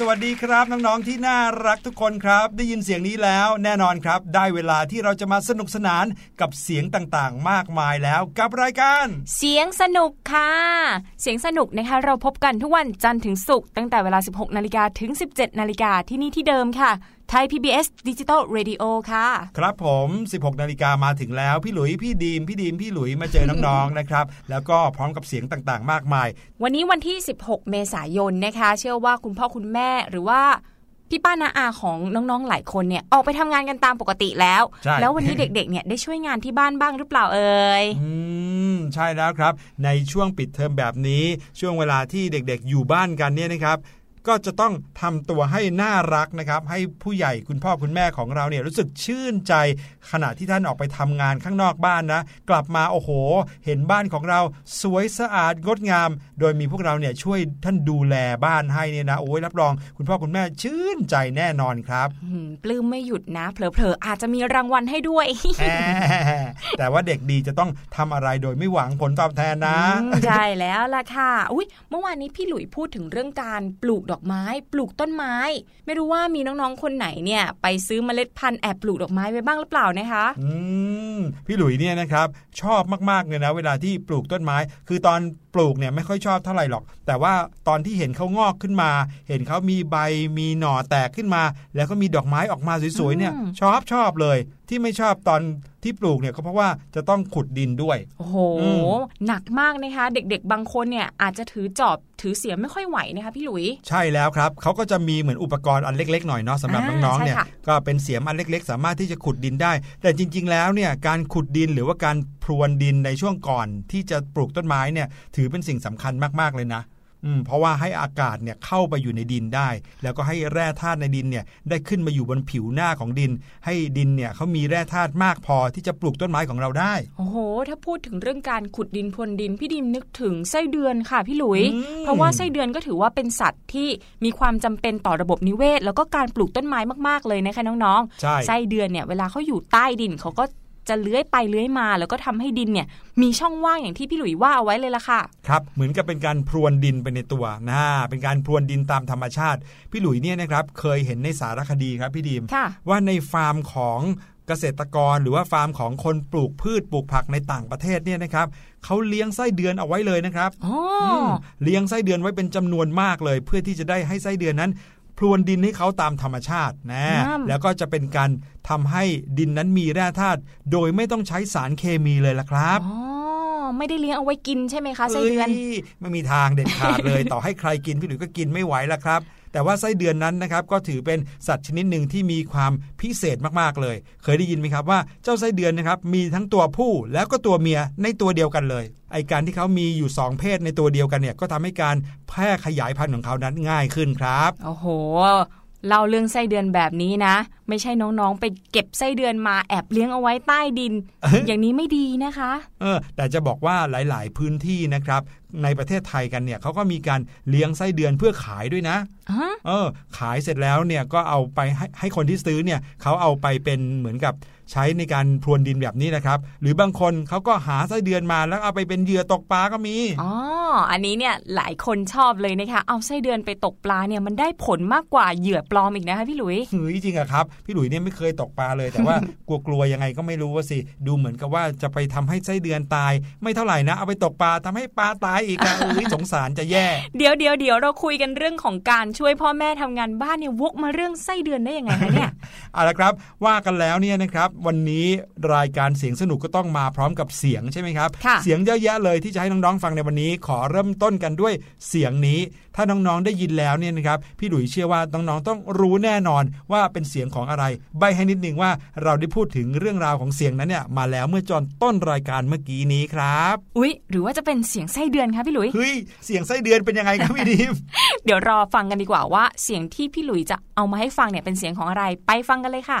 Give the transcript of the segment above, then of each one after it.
สวัสดีครับน้องๆที่น่ารักทุกคนครับ ได้ยินเสียงนี้แล้วแน่นอนครับ ได้เวลาที่เราจะมาสนุกสนานกับเสียงต่างๆ มากมายแล้วกับรายการ เสียงสนุกค่ะ เสียงสนุกนะคะเราพบกันทุกวันจันทร์ถึงศุกร์ตั้งแต่เวลา 16 นาฬิกาถึง 17 นาฬิกาที่นี่ที่เดิมค่ะไทย PBS ดิจิตอลเรดิโอค่ะ ครับผม 16 นาฬิกามาถึงแล้ว พี่หลุย พี่ดีม พี่ดีม พี่หลุยมาเจอน้องๆ นะครับ แล้วก็พร้อมกับเสียงต่างๆ มากมาย วันนี้วันที่ 16 เมษายนนะคะ เชื่อว่าคุณพ่อคุณแม่หรือว่าพี่ป้านาอาของน้องๆ หลายคนเนี่ยออกไปทำงานกันตามปกติแล้วใช่แล้ววันนี้เด็กๆ เนี่ยได้ช่วยงานที่บ้านบ้างหรือเปล่าเอ่ยอืมใช่แล้วครับ ในช่วงปิดเทอมแบบนี้ช่วงเวลาที่เด็กๆ อยู่บ้านกันเนี่ยนะครับ ก็จะต้องทำตัวให้น่ารักนะครับ ให้ผู้ใหญ่คุณพ่อคุณแม่ของเราเนี่ยรู้สึกชื่นใจ ขณะที่ท่านออกไปทำงานข้างนอกบ้านนะ กลับมาโอ้โห เห็นบ้านของเราสวยสะอาดงดงาม โดยมีพวกเราเนี่ยช่วยท่านดูแลบ้านให้เนี่ยนะโอ้ยรับรอง คุณพ่อคุณแม่ชื่นใจแน่นอนครับอืมปลื้มไม่หยุดนะเผลอๆอาจจะมีรางวัลให้ด้วยแหมแต่ว่าเด็กดีจะต้องทำอะไรโดยไม่หวังผลตอบแทนนะอืมใช่แล้วล่ะค่ะอุ้ยเมื่อวานนี้พี่หลุยพูดถึงเรื่องการปลูกดอกไม้ ปลูกต้นไม้ ไม่รู้ว่ามีน้องๆคนไหนเนี่ย ไปซื้อเมล็ดพันธุ์แอบปลูกดอกไม้ไว้บ้างหรือเปล่านะคะอืมพี่หลุยเนี่ยนะครับชอบมากๆเลยนะ เวลาที่ปลูกต้นไม้ คือตอนปลูกเนี่ยไม่ค่อยชอบเท่าไหร่หรอก แต่ว่าตอนที่เห็นเขางอกขึ้นมา เห็นเขามีใบมีหน่อแตกขึ้นมา แล้วก็มีดอกไม้ออกมาสวยๆเนี่ยอืมชอบชอบเลย ที่ไม่ชอบตอน ที่ปลูกเนี่ยก็เพราะว่าจะต้องขุดดินด้วย โอ้โหอืมหนักมากนะคะ เด็กๆ บางคนเนี่ยอาจจะถือจอบถือเสียมไม่ค่อยไหวนะคะพี่หลุย ใช่แล้วครับเขาก็จะมีเหมือนอุปกรณ์อันเล็ก ๆ หน่อยเนาะสำหรับอ่าน้องๆเนี่ยใช่ค่ะก็เป็นเสียมอันเล็ก ๆ สามารถที่จะขุดดินได้ แต่จริง ๆ แล้วเนี่ยการขุดดินหรือว่าการพรวนดินในช่วงก่อนที่จะปลูกต้นไม้เนี่ยถือเป็นสิ่งสำคัญมากๆเลยนะ อืมเพราะว่าให้อากาศเนี่ยเข้าไปอยู่ในดินได้ แล้วก็ให้แร่ธาตุในดินเนี่ยได้ขึ้นมาอยู่บนผิวหน้าของดิน ให้ดินเนี่ยเขามีแร่ธาตุมากพอที่จะปลูกต้นไม้ของเราได้ โอ้โห ถ้าพูดถึงเรื่องการขุดดินพรวนดินพี่ดิมนึกถึงไส้เดือนค่ะพี่หลุยอืมเพราะว่าไส้เดือนก็ถือว่าเป็นสัตว์ที่มีความจำเป็นต่อระบบนิเวศ แล้วก็การปลูกต้นไม้มากๆเลยนะคะน้องใช่ๆไส้เดือนเนี่ยเวลาเขาอยู่ใต้ดินเขาก็ จะเลื้อยไปเลื้อยมา แล้วก็ทำให้ดินเนี่ยมีช่องว่างอย่างที่พี่หลุยว่าเอาไว้เลยล่ะค่ะครับเหมือนกับเป็นการพรวนดินไปในตัวนะเป็นการพรวนดินตามธรรมชาติ พี่หลุยเนี่ยนะครับเคยเห็นในสารคดีครับพี่ดีมค่ะว่าในฟาร์มของเกษตรกรหรือว่าฟาร์มของคนปลูกพืชปลูกผักในต่างประเทศเนี่ยนะครับเขาเลี้ยงไส้เดือนเอาไว้เลยนะครับอ๋ออมเลี้ยงไส้เดือนไว้เป็นจำนวนมากเลย เพื่อที่จะได้ให้ไส้เดือนนั้น พรวนดินให้เขาตามธรรมชาตินะอืมแล้วก็จะเป็นการทำให้ดินนั้นมีแร่ธาตุโดยไม่ต้องใช้สารเคมีเลยละครับอ๋อไม่ได้เลี้ยงเอาไว้กินใช่ไหมคะไส้เดือนยไม่มีทางเด็ดขาดเลย ต่อให้ใครกินพี่หลุยส์ก็กินไม่ไหวละครับ แต่ว่าไส้เดือนนั้นนะครับก็ถือเป็นสัตว์ชนิดหนึ่งที่มีความพิเศษมากๆเลย เคยได้ยินไหมครับว่าเจ้าไส้เดือนนะครับมีทั้งตัวผู้แล้วก็ตัวเมียในตัวเดียวกันเลยไอการที่เขามีอยู่ 2 เพศในตัวเดียวกันเนี่ยก็ทำให้การแพร่ขยายพันธุ์ของเขานั้นง่ายขึ้นครับโอ้โห เล่าเรื่องไส้เดือนแบบนี้นะ ไม่ใช่น้องๆ ไปเก็บไส้เดือนมาแอบเลี้ยงเอาไว้ใต้ดิน อย่างนี้ไม่ดีนะคะ เออ แต่จะบอกว่าหลายๆพื้นที่นะครับ ในประเทศไทยกันเนี่ยเขาก็มีการเลี้ยงไส้เดือนเพื่อขายด้วยนะฮะเออ ขายเสร็จแล้วเนี่ยก็เอาไปให้ให้คนที่ซื้อเนี่ยเขาเอาไปเป็นเหมือนกับ ใช้ในการพรวนดินแบบนี้นะครับ หรือบางคนเขาก็หาไส้เดือนมาแล้วเอาไปเป็นเหยื่อตกปลาก็มีอ๋ออันนี้เนี่ยหลายคนชอบเลยนะคะ เอาไส้เดือนไปตกปลาเนี่ยมันได้ผลมากกว่าเหยื่อปลอมอีกนะคะพี่หลุยเฮ้ยจริงอะครับพี่หลุยเนี่ยไม่เคยตกปลาเลยแต่ว่ากลัวๆยังไงก็ไม่รู้ว่าสิดูเหมือนกับว่าจะไปทำให้ไส้เดือนตาย ไม่เท่าไหร่นะเอาไปตกปลาทำให้ปลาตายอีกอะอุ้ยสงสารจะแย่ เดี๋ยวเดี๋ยวเดี๋ยวเราคุยกันเรื่องของการช่วยพ่อแม่ทำงานบ้านเนี่ยวกมาเรื่องไส้เดือนได้ยังไงคะเนี่ยเอาละครับ ว่ากันแล้วเนี่ยนะครับวันนี้รายการเสียงสนุกก็ต้องมาพร้อมกับเสียงใช่ไหมครับค่ะเสียงเยอะแยะเลยที่จะให้น้องๆฟังในวันนี้ ขอเริ่มต้นกันด้วยเสียงนี้ ถ้าน้องๆได้ยินแล้วเนี่ยนะครับพี่หลุยเชื่อว่าน้องๆต้องรู้แน่นอนว่าเป็นเสียงของอะไร ใบให้นิดนึงว่าเราได้พูดถึงเรื่องราวของเสียงนั้นเนี่ยมาแล้วเมื่อจอนต้นรายการเมื่อกี้นี้ครับ อุ๊ย หรือว่าจะเป็นเสียงไส้เดือนคะพี่หลุยเฮ้ยเสียงไส้เดือนเป็นยังไงครับพี่ดิมเดี๋ยวรอฟังกันดีกว่าว่า เสียงที่พี่หลุยจะเอามาให้ฟังเนี่ยเป็นเสียงของอะไรไปฟังกันเลยค่ะ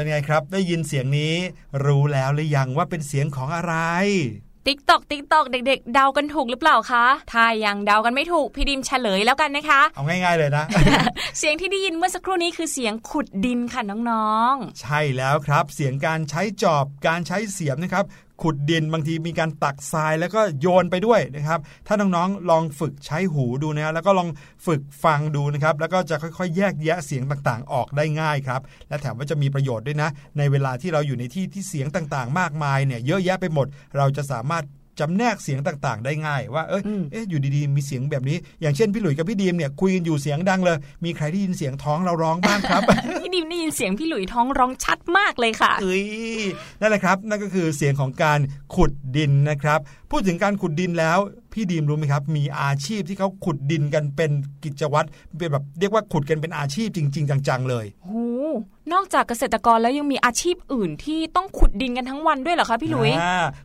เป็นไงครับ ได้ยินเสียงนี้รู้แล้วหรือยังว่าเป็นเสียงของอะไรติ๊กตอกติ๊กตอกเด็ก ๆ เดากันถูกหรือเปล่าคะถ้ายังเดากันไม่ถูกพี่ดิมเฉลยแล้วกันนะคะ เอาง่าย ๆเลยนะ เสียงที่ได้ยินเมื่อสักครู่นี้คือเสียงขุดดินค่ะน้องใช่แล้วครับ เสียงการใช้จอบการใช้เสียมนะครับ ขุดดินบางทีมีการตักทรายแล้วก็โยนไปด้วยนะครับ ถ้าน้องๆลองฝึกใช้หูดูนะแล้วก็ลองฝึกฟังดูนะครับ แล้วก็จะค่อยๆ แยกแยะเสียงต่างๆ ออกได้ง่ายครับ และแถมว่าจะมีประโยชน์ด้วยนะ ในเวลาที่เราอยู่ในที่ที่เสียงต่างๆ มากมายเนี่ยเยอะแยะไปหมด เราจะสามารถ จำแนกเสียงต่างๆ ได้ง่ายว่าเอ้ยเอ๊ะอยู่ดีๆมีเสียงแบบนี้ อย่างเช่นพี่หลุยกับพี่ดีมเนี่ยคุยกันอยู่เสียงดังเลย มีใครได้ยินเสียงท้องเราร้องบ้างครับๆพี่ดิมได้ยินเสียงพี่หลุยท้องร้องชัดมากเลยค่ะเอ้ยนั่นแหละครับ นั่นก็คือเสียงของการขุดดินนะครับ พูดถึงการขุดดินแล้วพี่ดีมรู้ไหมครับ มีอาชีพที่เขาขุดดินกันเป็นกิจวัตรเป็นแบบเรียกว่าขุดกันเป็นอาชีพจริง ๆ จังๆเลยโอ้ นอกจากเกษตรกรแล้วยังมีอาชีพอื่นที่ต้องขุดดินกันทั้งวันด้วยเหรอคะพี่ลุย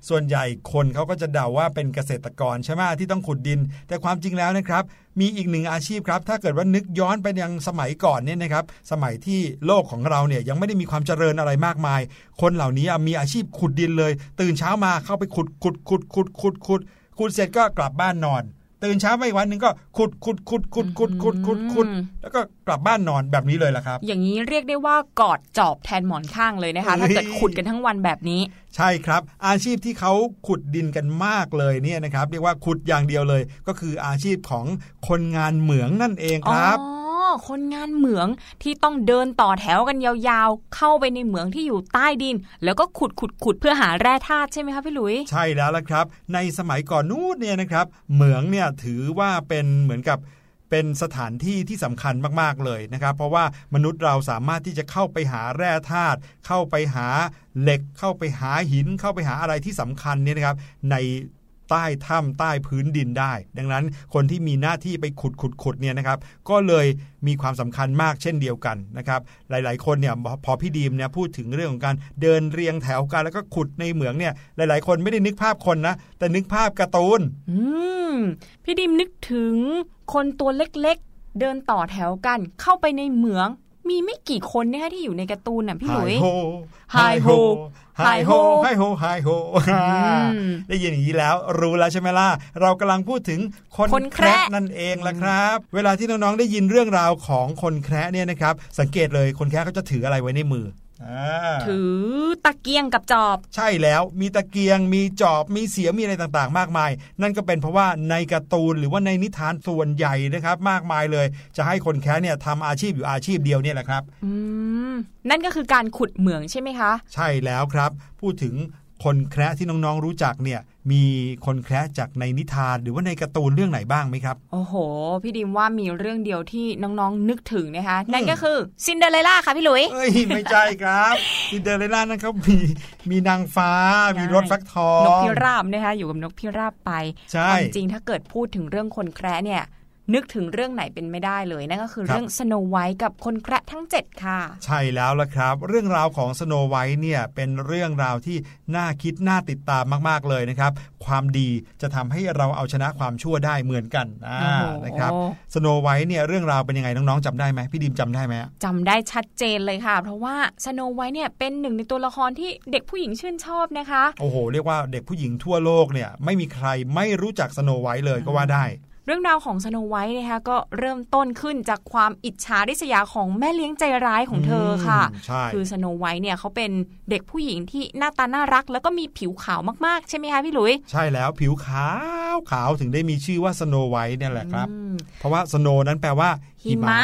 ส่วนใหญ่คนเขาก็จะเดาว่าเป็นเกษตรกรใช่ไหมที่ต้องขุดดิน แต่ความจริงแล้วนะครับ มีอีกหนึ่งอาชีพครับ ถ้าเกิดว่านึกย้อนไปยังสมัยก่อนเนี่ยนะครับ สมัยที่โลกของเราเนี่ยยังไม่ได้มีความเจริญอะไรมากมาย คนเหล่านี้มีอาชีพขุดดินเลย ตื่นเช้ามาเข้าไปขุดขุดขุดขุดขุดขุดขุดเสร็จก็กลับบ้านนอน ตื่นเช้ามาอีกวันหนึ่งก็ขุดขุดขุดขุดขุดขุดขุดขุดแล้วก็กลับบ้านนอนแบบนี้เลยล่ะครับ อย่างนี้เรียกได้ว่ากอดจอบแทนหมอนข้างเลยนะคะ ถ้าเกิดขุดกันทั้งวันแบบนี้ ใช่ครับ อาชีพที่เขาขุดดินกันมากเลยเนี่ยนะครับ เรียกว่าขุดอย่างเดียวเลย ก็คืออาชีพของคนงานเหมืองนั่นเองครับอ๋อ คนงานเหมืองที่ต้องเดินต่อแถวกันยาวๆ เข้าไปในเหมืองที่อยู่ใต้ดิน แล้วก็ขุดขุดขุดเพื่อหาแร่ธาตุใช่ไหมคะพี่ลุย ใช่แล้วละครับ ในสมัยก่อนนู้นเนี่ยนะครับ เหมืองเนี่ยถือว่าเป็นเหมือนกับเป็นสถานที่ที่สำคัญมากๆเลยนะครับ เพราะว่ามนุษย์เราสามารถที่จะเข้าไปหาแร่ธาตุเข้าไปหาเหล็ก เข้าไปหาหิน เข้าไปหาอะไรที่สำคัญเนี่ยนะครับ ใน ใต้ถ้ำใต้พื้นดินได้ ดังนั้นคนที่มีหน้าที่ไปขุดขุดขุดเนี่ยนะครับ ก็เลยมีความสำคัญมากเช่นเดียวกันนะครับ หลายๆ คนเนี่ยพอพี่ดีมเนี่ยพูดถึงเรื่องของการเดินเรียงแถวกันแล้วก็ขุดในเหมืองเนี่ย หลาย ๆ คนไม่ได้นึกภาพคนนะ แต่นึกภาพการ์ตูน อืม พี่ดิมนึกถึงคนตัวเล็กๆ เดินต่อแถวกันเข้าไปในเหมือง มีไม่กี่คนนะคะที่อยู่ในการ์ตูนน่ะพี่หลุยไฮโฮไฮไฮโฮโฮไฮโฮไฮโฮได้ยินอย่างนี้แล้ว รู้แล้วใช่ไหมล่ะ เรากำลังพูดถึงคนคนแคแคระระนั่นเองละครับ เวลาที่น้องๆได้ยินเรื่องราวของคนแคระเนี่ยนะครับ สังเกตเลยคนแคระเขาจะถืออะไรไว้ในมืออ่า ถือตะเกียงกับจอบ ใช่แล้วมีตะเกียงมีจอบมีเสียมมีอะไรต่างๆ มากมาย นั่นก็เป็นเพราะว่าในการ์ตูนหรือว่าในนิทานส่วนใหญ่นะครับ มากมายเลย จะให้คนแคะเนี่ยทำอาชีพอยู่อาชีพเดียวเนี่ยแหละครับอืมนั่นก็คือการขุดเหมืองใช่ไหมคะ ใช่แล้วครับ พูดถึง คนแคระที่น้องๆรู้จักเนี่ยมีคนแคระจากในนิทานหรือว่าในการ์ตูนเรื่องไหนบ้างไหมครับ โอ้โห พี่ดิมว่ามีเรื่องเดียวที่น้องๆนึกถึงนะคะนั่นก็คือซินเดอเรลล่าค่ะพี่หลุยเอ้ยไม่ใช่ครับซินเดอเรลล่านั่นเขามีมีนางฟ้า มีรถฟักทองนกพิราบนะคะอยู่กับนกพิราบไปใช่ความจริงถ้าเกิดพูดถึงเรื่องคนแคระเนี่ย นึกถึงเรื่องไหนเป็นไม่ได้เลยนั่นก็คือเรื่องสโนว์ไวท์กับคนแคระทั้ง 7 ค่ะ ใช่แล้วละครับ เรื่องราวของสโนว์ไวท์เนี่ยเป็นเรื่องราวที่น่าคิดน่าติดตามมาก ๆ เลยนะครับ ความดีจะทำให้เราเอาชนะความชั่วได้เหมือนกันอ่าโอ้โหนะครับสโนไวท์เนี่ยเรื่องราวเป็นยังไงน้องๆจำได้ไหมพี่ดิมจำได้ไหมจำได้ชัดเจนเลยค่ะ เพราะว่าสโนไวท์เนี่ยเป็นหนึ่งในตัวละครที่เด็กผู้หญิงชื่นชอบนะคะ โอ้โห เรียกว่าเด็กผู้หญิงทั่วโลกเนี่ยไม่มีใครไม่รู้จักสโนไวท์เลยก็ว่าได้ เรื่องราวของสโนไวท์นะคะก็เริ่มต้นขึ้นจากความอิจฉาริษยาของแม่เลี้ยงใจร้ายของเธอค่ะอืมใช่คือสโนไวท์เนี่ยเขาเป็นเด็กผู้หญิงที่หน้าตาน่ารัก แล้วก็มีผิวขาวมากๆ ใช่ไหมคะพี่หลุย ใช่แล้วผิวขาวขาวถึงได้มีชื่อว่าสโนไวท์เนี่ยแหละครับอืมเพราะว่า snow นั้นแปลว่าหิมะ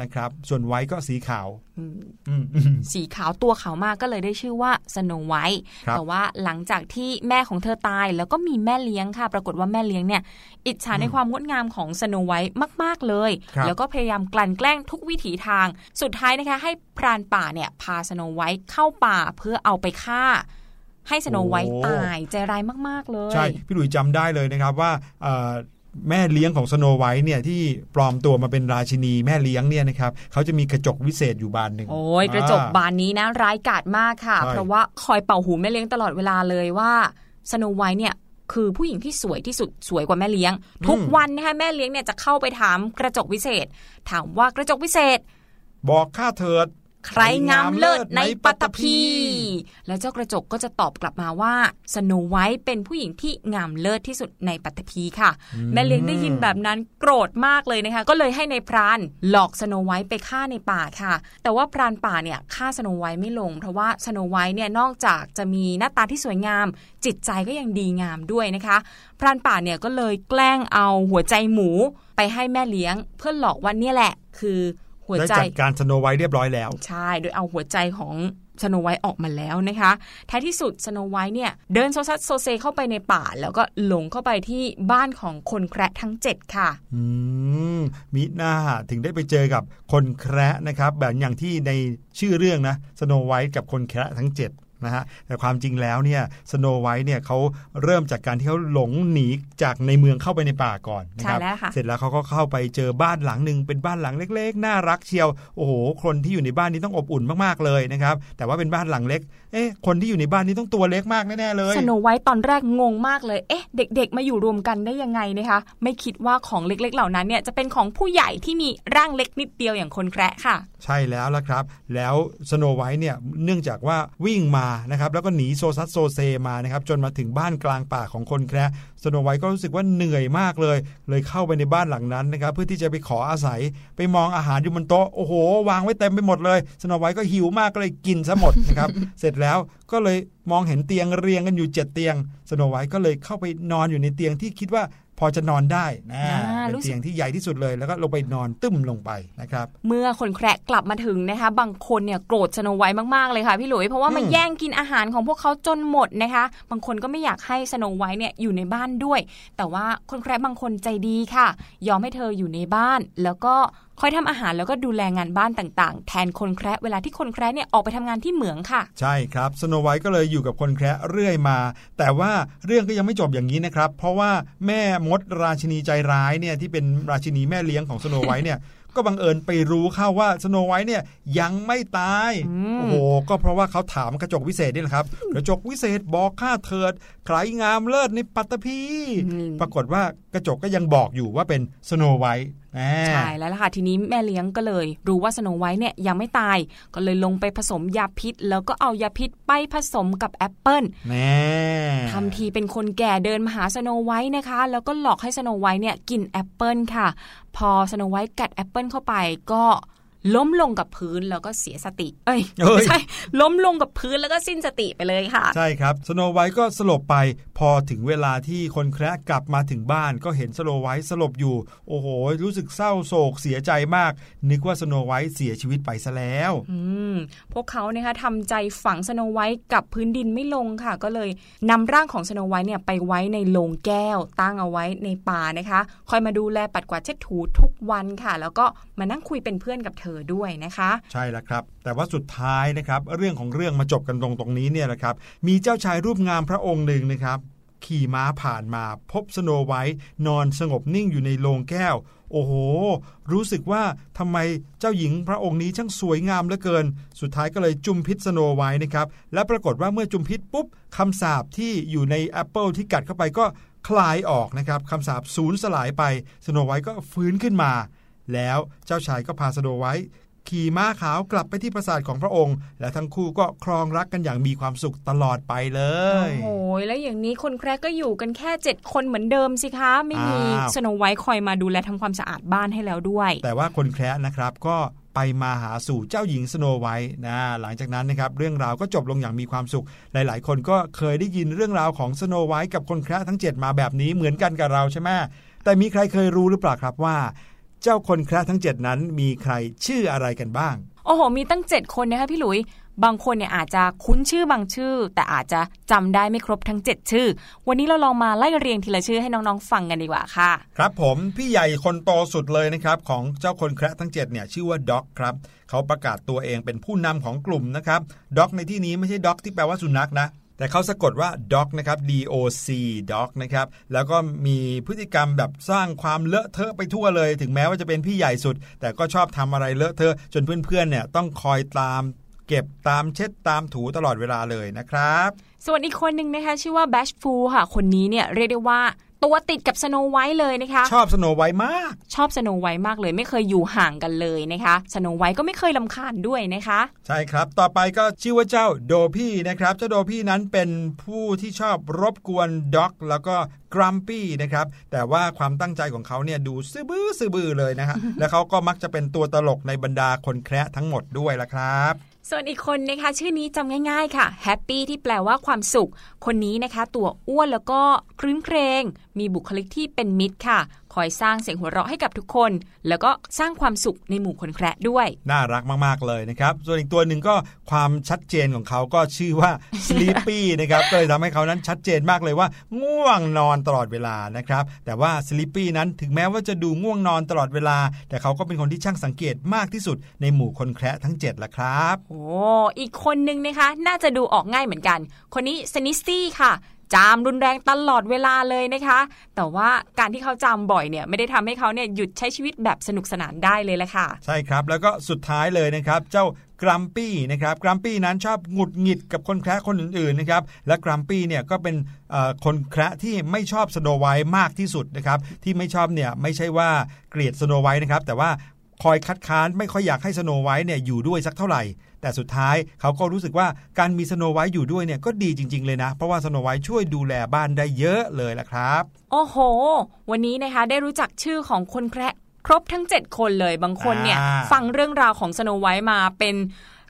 นะครับ ส่วน white ก็สีขาวอืมอืมอืมสีขาวตัวขาวมากก็เลยได้ชื่อว่าสโนไวท์ครับแต่ว่าหลังจากที่แม่ของเธอตาย แล้วก็มีแม่เลี้ยงค่ะ ปรากฏว่าแม่เลี้ยงเนี่ย อิจฉาในความงดงามของสโนไวท์มาก ๆ เลยครับแล้วก็พยายามกลั่นแกล้งทุกวิถีทาง สุดท้ายนะคะ ให้พรานป่าเนี่ย พาสโนไวท์เข้าป่าเพื่อเอาไปฆ่าให้สโนไวท์ตายใจร้ายมาก ๆ เลย ใช่ พี่หลุยจำได้เลยนะครับว่าเอ่อ แม่เลี้ยงของสโนไวท์เนี่ยที่ปลอมตัวมาเป็นราชินีแม่เลี้ยงเนี่ยนะครับเขาจะมีกระจกวิเศษอยู่บานหนึ่งโอ้ยกระจกอ่าบานนี้นะร้ายกาจมากค่ะใช่เพราะว่าคอยเป่าหูแม่เลี้ยงตลอดเวลาเลยว่าสโนไวท์เนี่ยคือผู้หญิงที่สวยที่สุดสวยกว่าแม่เลี้ยง ทุกวันนะคะแม่เลี้ยงเนี่ยจะเข้าไปถามกระจกวิเศษ ถามว่ากระจกวิเศษ บอกข้าเถิด ใครงามเลิศในปัตตภีแล้วเจ้ากระจกก็จะตอบกลับมาว่าสโนไวท์เป็นผู้หญิงที่งามเลิศที่สุดในปัตตภีค่ะ แม่เลี้ยงได้ยินแบบนั้นโกรธมากเลยนะคะ ก็เลยให้นายพรานหลอกสโนไวท์ไปฆ่าในป่าค่ะ แต่ว่าพรานป่าเนี่ยฆ่าสโนไวท์ไม่ลง เพราะว่าสโนไวท์เนี่ยนอกจากจะมีหน้าตาที่สวยงาม จิตใจก็ยังดีงามด้วยนะคะ พรานป่าเนี่ยก็เลยแกล้งเอาหัวใจหมูไปให้แม่เลี้ยง เพื่อหลอกว่าเนี่ยแหละ คือ หัวใจได้จัดการสโนไวท์เรียบร้อยแล้ว ใช่ โดยเอาหัวใจของสโนไวท์ออกมาแล้วนะคะ ท้ายที่สุดสโนไวท์เนี่ยเดินโซซัดโซเซเข้าไปในป่า แล้วก็หลงเข้าไปที่บ้านของคนแคระทั้ง 7 ค่ะ อืมมิน่าถึงได้ไปเจอกับคนแคระนะครับ แบบอย่างที่ในชื่อเรื่องนะสโนไวท์กับคนแคระทั้ง 7 นะฮะแต่ความจริงแล้วเนี่ยสโนไวท์เนี่ยเขาเริ่มจากการที่เขาหลงหนีจากในเมืองเข้าไปในป่าก่อนนะครัใช่แล้วค่ะเสร็จแล้วเขาก็เข้าไปเจอบ้านหลังหนึ่งเป็นบ้านหลังเล็ก ๆ น่ารักเชียวโอ้โหคนที่อยู่ในบ้านนี้ต้องอบอุ่นมากๆเลยนะครับแต่ว่าเป็นบ้านหลังเล็กเอ๊ะคนที่อยู่ในบ้านนี้ต้องตัวเล็กมากแน่ๆเลยสโนไวท์ตอนแรกงงมากเลยเอ๊ะเด็ก ๆ มาอยู่รวมกันได้ยังไงนะคะไม่คิดว่าของเล็ก ๆ เหล่านั้นเนี่ยจะเป็นของผู้ใหญ่ที่มีร่างเล็กนิดเดียวอย่างคนแคระค่ะ ใช่แล้วละครับ แล้วสโนไวท์เนี่ยเนื่องจากว่าวิ่งมานะครับแล้วก็หนีโซซัดโซเซมานะครับจนมาถึงบ้านกลางป่าของคนแคระสโนไวท์ก็รู้สึกว่าเหนื่อยมากเลย เลยเข้าไปในบ้านหลังนั้นนะครับเพื่อที่จะไปขออาศัยไปมองอาหารอยู่บนโต๊ะโอ้โห วางไว้เต็มไปหมดเลยสโนไวท์ก็หิวมากก็เลยกินซะหมดนะครับเสร็จแล้วก็เลยมองเห็นเตียงเรียงกันอยู่เจ็ดเตียงสโนไวท์ก็เลยเข้าไปนอนอยู่ในเตียงที่คิดว่าพ อจะนอนได้นะอ่าเป็นรู้สึกเตียงที่ใหญ่ที่สุดเลยแล้วก็ลงไปนอนตึ้มลงไปนะครับ เมื่อคนแคระกลับมาถึงนะคะ บางคนเนี่ยโกรธสโนไวท์มากๆเลยค่ะพี่หลุย เพราะว่ามาอืมแย่งกินอาหารของพวกเขาจนหมดนะคะ บางคนก็ไม่อยากให้สโนไวท์เนี่ยอยู่ในบ้านด้วย แต่ว่าคนแคระบางคนใจดีค่ะ ยอมให้เธออยู่ในบ้าน แล้วก็คอยทำอาหารแล้วก็ดูแลงานบ้านต่างๆ แทนคนแคระเวลาที่คนแคระเนี่ยออกไปทำงานที่เหมืองค่ะ ใช่ครับสโนไวท์ก็เลยอยู่กับคนแคระเรื่อยมา แต่ว่าเรื่องก็ยังไม่จบอย่างนี้นะครับ เพราะว่าแม่มดราชินีใจร้ายเนี่ยที่เป็นราชินีแม่เลี้ยงของสโนไวท์เนี่ยก็บังเอิญไปรู้เข้าว่าสโนไวท์เนี่ยยังไม่ตายอืมโอ้โหก็เพราะว่าเขาถามกระจกวิเศษนี่แหละครับ กระจกวิเศษบอกข้าเถิดใครงามเลิศในปัตตภีอืมปรากฏว่ากระจกก็ยังบอกอยู่ว่าเป็นสโนไวท์แน่ ใช่แล้วล่ะค่ะทีนี้แม่เลี้ยงก็เลย รู้ว่าสโนไวท์เนี่ยยังไม่ตายก็เลยลงไปผสมยาพิษ แล้วก็เอายาพิษไปผสมกับแอปเปิลแน่ทำทีเป็นคนแก่เดินมาหาสโนไวท์นะคะ แล้วก็หลอกให้สโนไวท์เนี่ยกินแอปเปิลค่ะ พอสโนไวท์กัดแอปเปิลเข้าไปก็ ล้มลงกับพื้นแล้วก็เสียสติเอ้ยเอ้ยไม่ใช่ ล้มลงกับพื้นแล้วก็สิ้นสติไปเลยค่ะ ใช่ครับสโนไวท์ก็สลบไป พอถึงเวลาที่คนแคระกลับมาถึงบ้านก็เห็นสโนไวท์สลบอยู่ โอ้โห รู้สึกเศร้าโศกเสียใจมาก นึกว่าสโนไวท์เสียชีวิตไปซะแล้วอืมพวกเขานะคะทำใจฝังสโนไวท์กับพื้นดินไม่ลงค่ะ ก็เลยนำร่างของสโนไวท์เนี่ยไปไว้ในโลงแก้วตั้งเอาไว้ในป่านะคะ คอยมาดูแลปัดกวาดเช็ดถูทุกวันค่ะ แล้วก็มานั่งคุยเป็นเพื่อนกับเธอด้วยนะคะ ใช่แล้วครับ แต่ว่าสุดท้ายนะครับ เรื่องของเรื่องมาจบกันตรงตรงนี้เนี่ยแหละครับ มีเจ้าชายรูปงามพระองค์หนึ่งนะครับ ขี่ม้าผ่านมาพบสโนไวท์นอนสงบนิ่งอยู่ในโลงแก้ว โอ้โห รู้สึกว่าทำไมเจ้าหญิงพระองค์นี้ช่างสวยงามเหลือเกิน สุดท้ายก็เลยจุมพิตสโนไวท์นะครับ และปรากฏว่าเมื่อจุมพิตปุ๊บคำสาปที่อยู่ในแอปเปิลที่กัดเข้าไปก็คลายออกนะครับคำสาปสูญสลายไปสโนไวท์ก็ฟื้นขึ้นมา แล้วเจ้าชายก็พาสโนไวท์ขี่ม้าขาวกลับไปที่ปราสาทของพระองค์ และทั้งคู่ก็ครองรักกันอย่างมีความสุขตลอดไปเลย โอ้โหแล้วอย่างนี้คนแคระก็อยู่กันแค่เจ็ดคนเหมือนเดิมสิคะ ไม่มีอ้าวสโนไวท์คอยมาดูแลทำความสะอาดบ้านให้แล้วด้วย แต่ว่าคนแคระนะครับก็ไปมาหาสู่เจ้าหญิงสโนไวท์นะหลังจากนั้นนะครับเรื่องราวก็จบลงอย่างมีความสุข หลาย ๆ คนก็เคยได้ยินเรื่องราวของสโนไวท์กับคนแคระทั้ง 7 มาแบบนี้เหมือนกันกับเราใช่ไหมแต่มีใครเคยรู้หรือเปล่าครับว่า เจ้าคนแคระทั้ง 7 นั้นมีใครชื่ออะไรกันบ้าง โอ้โห มีตั้ง 7 คนนะคะพี่หลุย บางคนเนี่ยอาจจะคุ้นชื่อบางชื่อ แต่อาจจะจำได้ไม่ครบทั้ง 7 ชื่อ วันนี้เราลองมาไล่เรียงทีละชื่อให้น้องๆฟังกันดีกว่าค่ะ ครับผมพี่ใหญ่คนโตสุดเลยนะครับของเจ้าคนแคระทั้ง 7 เนี่ยชื่อว่าด็อกครับเขาประกาศตัวเองเป็นผู้นำของกลุ่มนะครับด็อกในที่นี้ไม่ใช่ด็อกที่แปลว่าสุนัขนะ แต่เขาสะกดว่า doc นะครับ D O C doc นะครับ แล้วก็มีพฤติกรรมแบบสร้างความเลอะเทอะไปทั่วเลย ถึงแม้ว่าจะเป็นพี่ใหญ่สุด แต่ก็ชอบทำอะไรเลอะเทอะจนเพื่อนๆเนี่ยต้องคอยตามเก็บตามเช็ดตามถูตลอดเวลาเลยนะครับ ส่วนอีกคนหนึ่งนะคะชื่อว่าแบชฟูค่ะ คนนี้เนี่ยเรียกได้ว่า ตัวติดกับสโนไวท์เลยนะคะ ชอบสโนไวท์มาก ชอบสโนไวท์มากเลย ไม่เคยอยู่ห่างกันเลยนะคะสโนไวท์ก็ไม่เคยรำคาญด้วยนะคะ ใช่ครับ ต่อไปก็ชื่อว่าเจ้า Dopey นะครับ เจ้า Dopey นั้นเป็นผู้ที่ชอบรบกวน Doc แล้วก็ Grumpy นะครับ แต่ว่าความตั้งใจของเขาเนี่ยดูซื่อบื้อซื่อบื้อเลยนะฮะ และเขาก็มักจะเป็นตัวตลกในบรรดาคนแคระทั้งหมดด้วยละครับ ส่วนอีกคนนะคะชื่อนี้จำง่ายๆค่ะ Happy ที่แปลว่าความสุข คนนี้นะคะ ตัวอ้วนแล้วก็คลื้นเครง มีบุคลิกที่เป็นมิตรค่ะ คอยสร้างเสียงหัวเราะให้กับทุกคน แล้วก็สร้างความสุขในหมู่คนแคระด้วย น่ารักมากๆเลยนะครับ ส่วนอีกตัวหนึ่งก็ความชัดเจนของเขาก็ชื่อว่า sleepy นะครับก็เลยทำให้เขานั้นชัดเจนมากเลยว่า ง่วงนอนตลอดเวลานะครับ แต่ว่า sleepy นั้นถึงแม้ว่าจะดูง่วงนอนตลอดเวลา แต่เขาก็เป็นคนที่ช่างสังเกตมากที่สุดในหมู่คนแคระทั้ง7ละครับโอ้อีกคนนึงนะคะ น่าจะดูออกง่ายเหมือนกัน คนนี้ Sneezy ค่ะ จามรุนแรงตลอดเวลาเลยนะคะ แต่ว่าการที่เขาจามบ่อยเนี่ยไม่ได้ทำให้เขาเนี่ยหยุดใช้ชีวิตแบบสนุกสนานได้เลยแหละค่ะ ใช่ครับ แล้วก็สุดท้ายเลยนะครับ เจ้า Grumpy นะครับ Grumpy นั้นชอบหงุดหงิดกับคนแคระคนอื่นๆนะครับและ Grumpy เนี่ยก็เป็นคนแคระที่ไม่ชอบสโนไวท์มากที่สุดนะครับที่ไม่ชอบเนี่ยไม่ใช่ว่าเกลียดสโนไวท์นะครับแต่ว่าคอยคัดค้านไม่ค่อยอยากให้สโนไวท์เนี่ยอยู่ด้วยสักเท่าไหร่ แต่สุดท้ายเขาก็รู้สึกว่าการมีสโนไวท์อยู่ด้วยเนี่ยก็ดีจริง ๆ เลยนะ เพราะว่าสโนไวท์ช่วยดูแลบ้านได้เยอะเลยละครับ โอ้โห วันนี้นะคะได้รู้จักชื่อของคนแคระครบทั้ง 7 คนเลยบางคนเนี่ยอ่าฟังเรื่องราวของสโนไวท์มาเป็น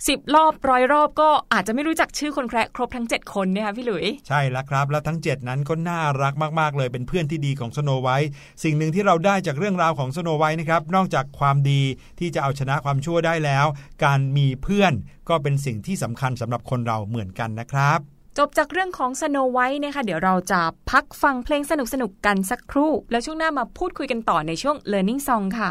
สิบรอบร้อยรอบก็อาจจะไม่รู้จักชื่อคนแคระครบทั้ง 7 คนนะคะพี่หลุย ใช่แล้วครับ แล้วทั้ง 7 นั้นก็น่ารักมากๆเลยเป็นเพื่อนที่ดีของสโนไวท์สิ่งหนึ่งที่เราได้จากเรื่องราวของสโนไวท์นะครับนอกจากความดีที่จะเอาชนะความชั่วได้แล้ว การมีเพื่อนก็เป็นสิ่งที่สำคัญสำหรับคนเราเหมือนกันนะครับ จบจากเรื่องของสโนไวท์นะคะเดี๋ยวเราจะพักฟังเพลงสนุกๆกันสักครู่ แล้วช่วงหน้ามาพูดคุยกันต่อในช่วง Learning Song ค่ะ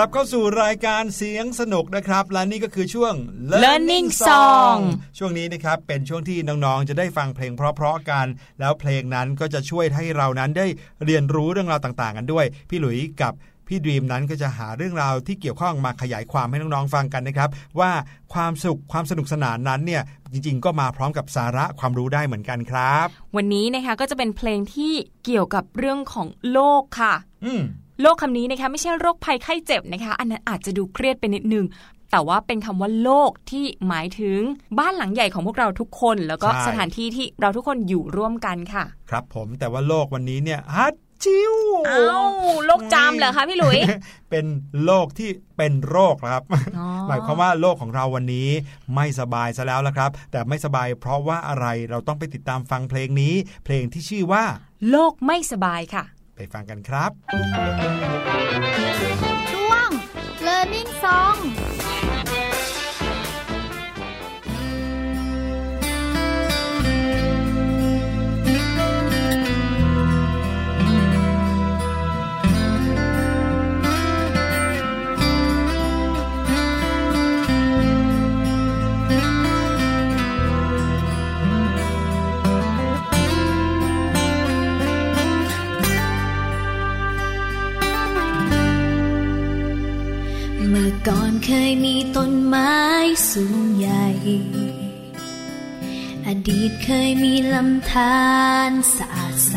กลับเข้าสู่รายการเสียงสนุกนะครับ และนี่ก็คือช่วง Learning Song ช่วงนี้นะครับเป็นช่วงที่น้องๆ จะได้ฟังเพลงเพราะๆกัน แล้วเพลงนั้นก็จะช่วยให้เรานั้นได้เรียนรู้เรื่องราวต่างๆ กันด้วย พี่หลุยกับพี่ดีมนั้นก็จะหาเรื่องราวที่เกี่ยวข้องมาขยายความให้น้องๆฟังกันนะครับ ว่าความสุขความสนุกสนานนั้นเนี่ยจริงๆ ก็มาพร้อมกับสาระความรู้ได้เหมือนกันครับ วันนี้นะคะก็จะเป็นเพลงที่เกี่ยวกับเรื่องของโลกค่ะ อืม โรคคำนี้นะคะไม่ใช่โรคภัยไข้เจ็บนะคะ อันนั้นอาจจะดูเครียดไปนิดนึงแต่ว่าเป็นคำว่าโลกที่หมายถึงบ้านหลังใหญ่ของพวกเราทุกคน แล้วก็ใช่สถานที่ที่เราทุกคนอยู่ร่วมกันค่ะ ครับผมแต่ว่าโลกวันนี้เนี่ยฮัดจิวอ้าวโรคจามเหรอคะพี่หลุย เป็นโรคที่เป็นโรคครับอ๋อหมายความว่าโลกของเราวันนี้ไม่สบายซะแล้วละครับ แต่ไม่สบายเพราะว่าอะไรเราต้องไปติดตามฟังเพลงนี้ เพลงที่ชื่อว่า โลกไม่สบายค่ะ ไปฟังกันครับ ช่วง Learning Song มื่อก่อนเคยมีต้นไม้สูงใหญ่ อดีตเคยมีลำธารสะอาดใส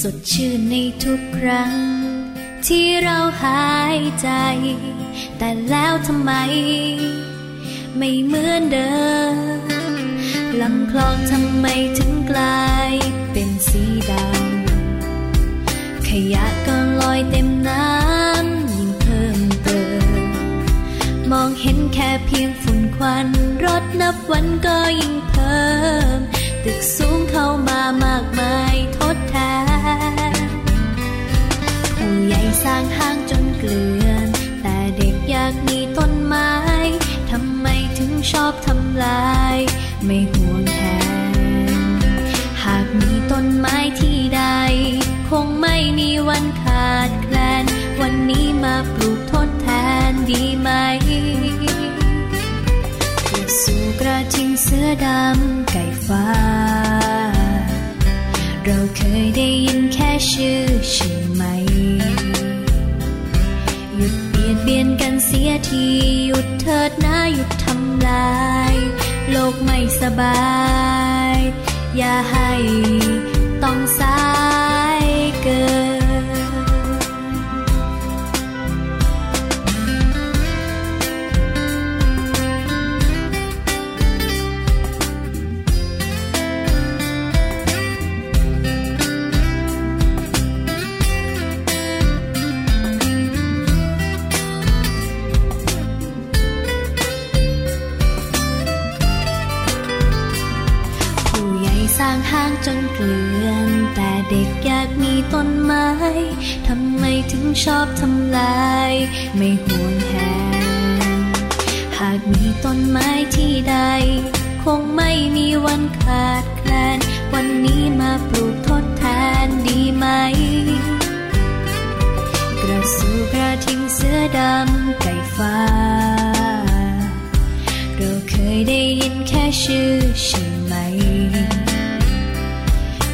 สดชื่นในทุกครั้ง ที่เราหายใจ แต่แล้วทำไม ไม่เหมือนเดิมลำคลองทำไมถึงกลายเป็นสีดำขยะก็ลอยเต็มน้ำ มองเห็นแค่เพียงฝุ่นควัน รถนับวันก็ยิ่งเพิ่ม ตึกสูงเข้ามามากมายทดแทนผู้ใหญ่สร้างห้างจนเกลื่อน แต่เด็กอยากมีต้นไม้ ทำไมถึงชอบทำลาย ไม่ห่วงแทน หากมีต้นไม้ที่ใด คงไม่มีวันขาดแคลน วันนี้มาปลูก ดีไหมสู่กระทิงเสือดำไก่ฟ้า เราเคยได้ยินแค่ชื่อใช่ไหม หยุดเบียดเบียนกันเสียที หยุดเถิดนะหยุดทำลาย โลกไม่สบาย อย่าให้ต้องสายเกิน ถึงชอบทำลาย ไม่ห่วงแหนหากมีต้นไม้ที่ใด คงไม่มีวันขาดแคลน วันนี้มาปลูกทดแทนดีไหม กระสูกระทิงเสือดำไก่ฟ้า เราเคยได้ยินแค่ชื่อใช่ไหม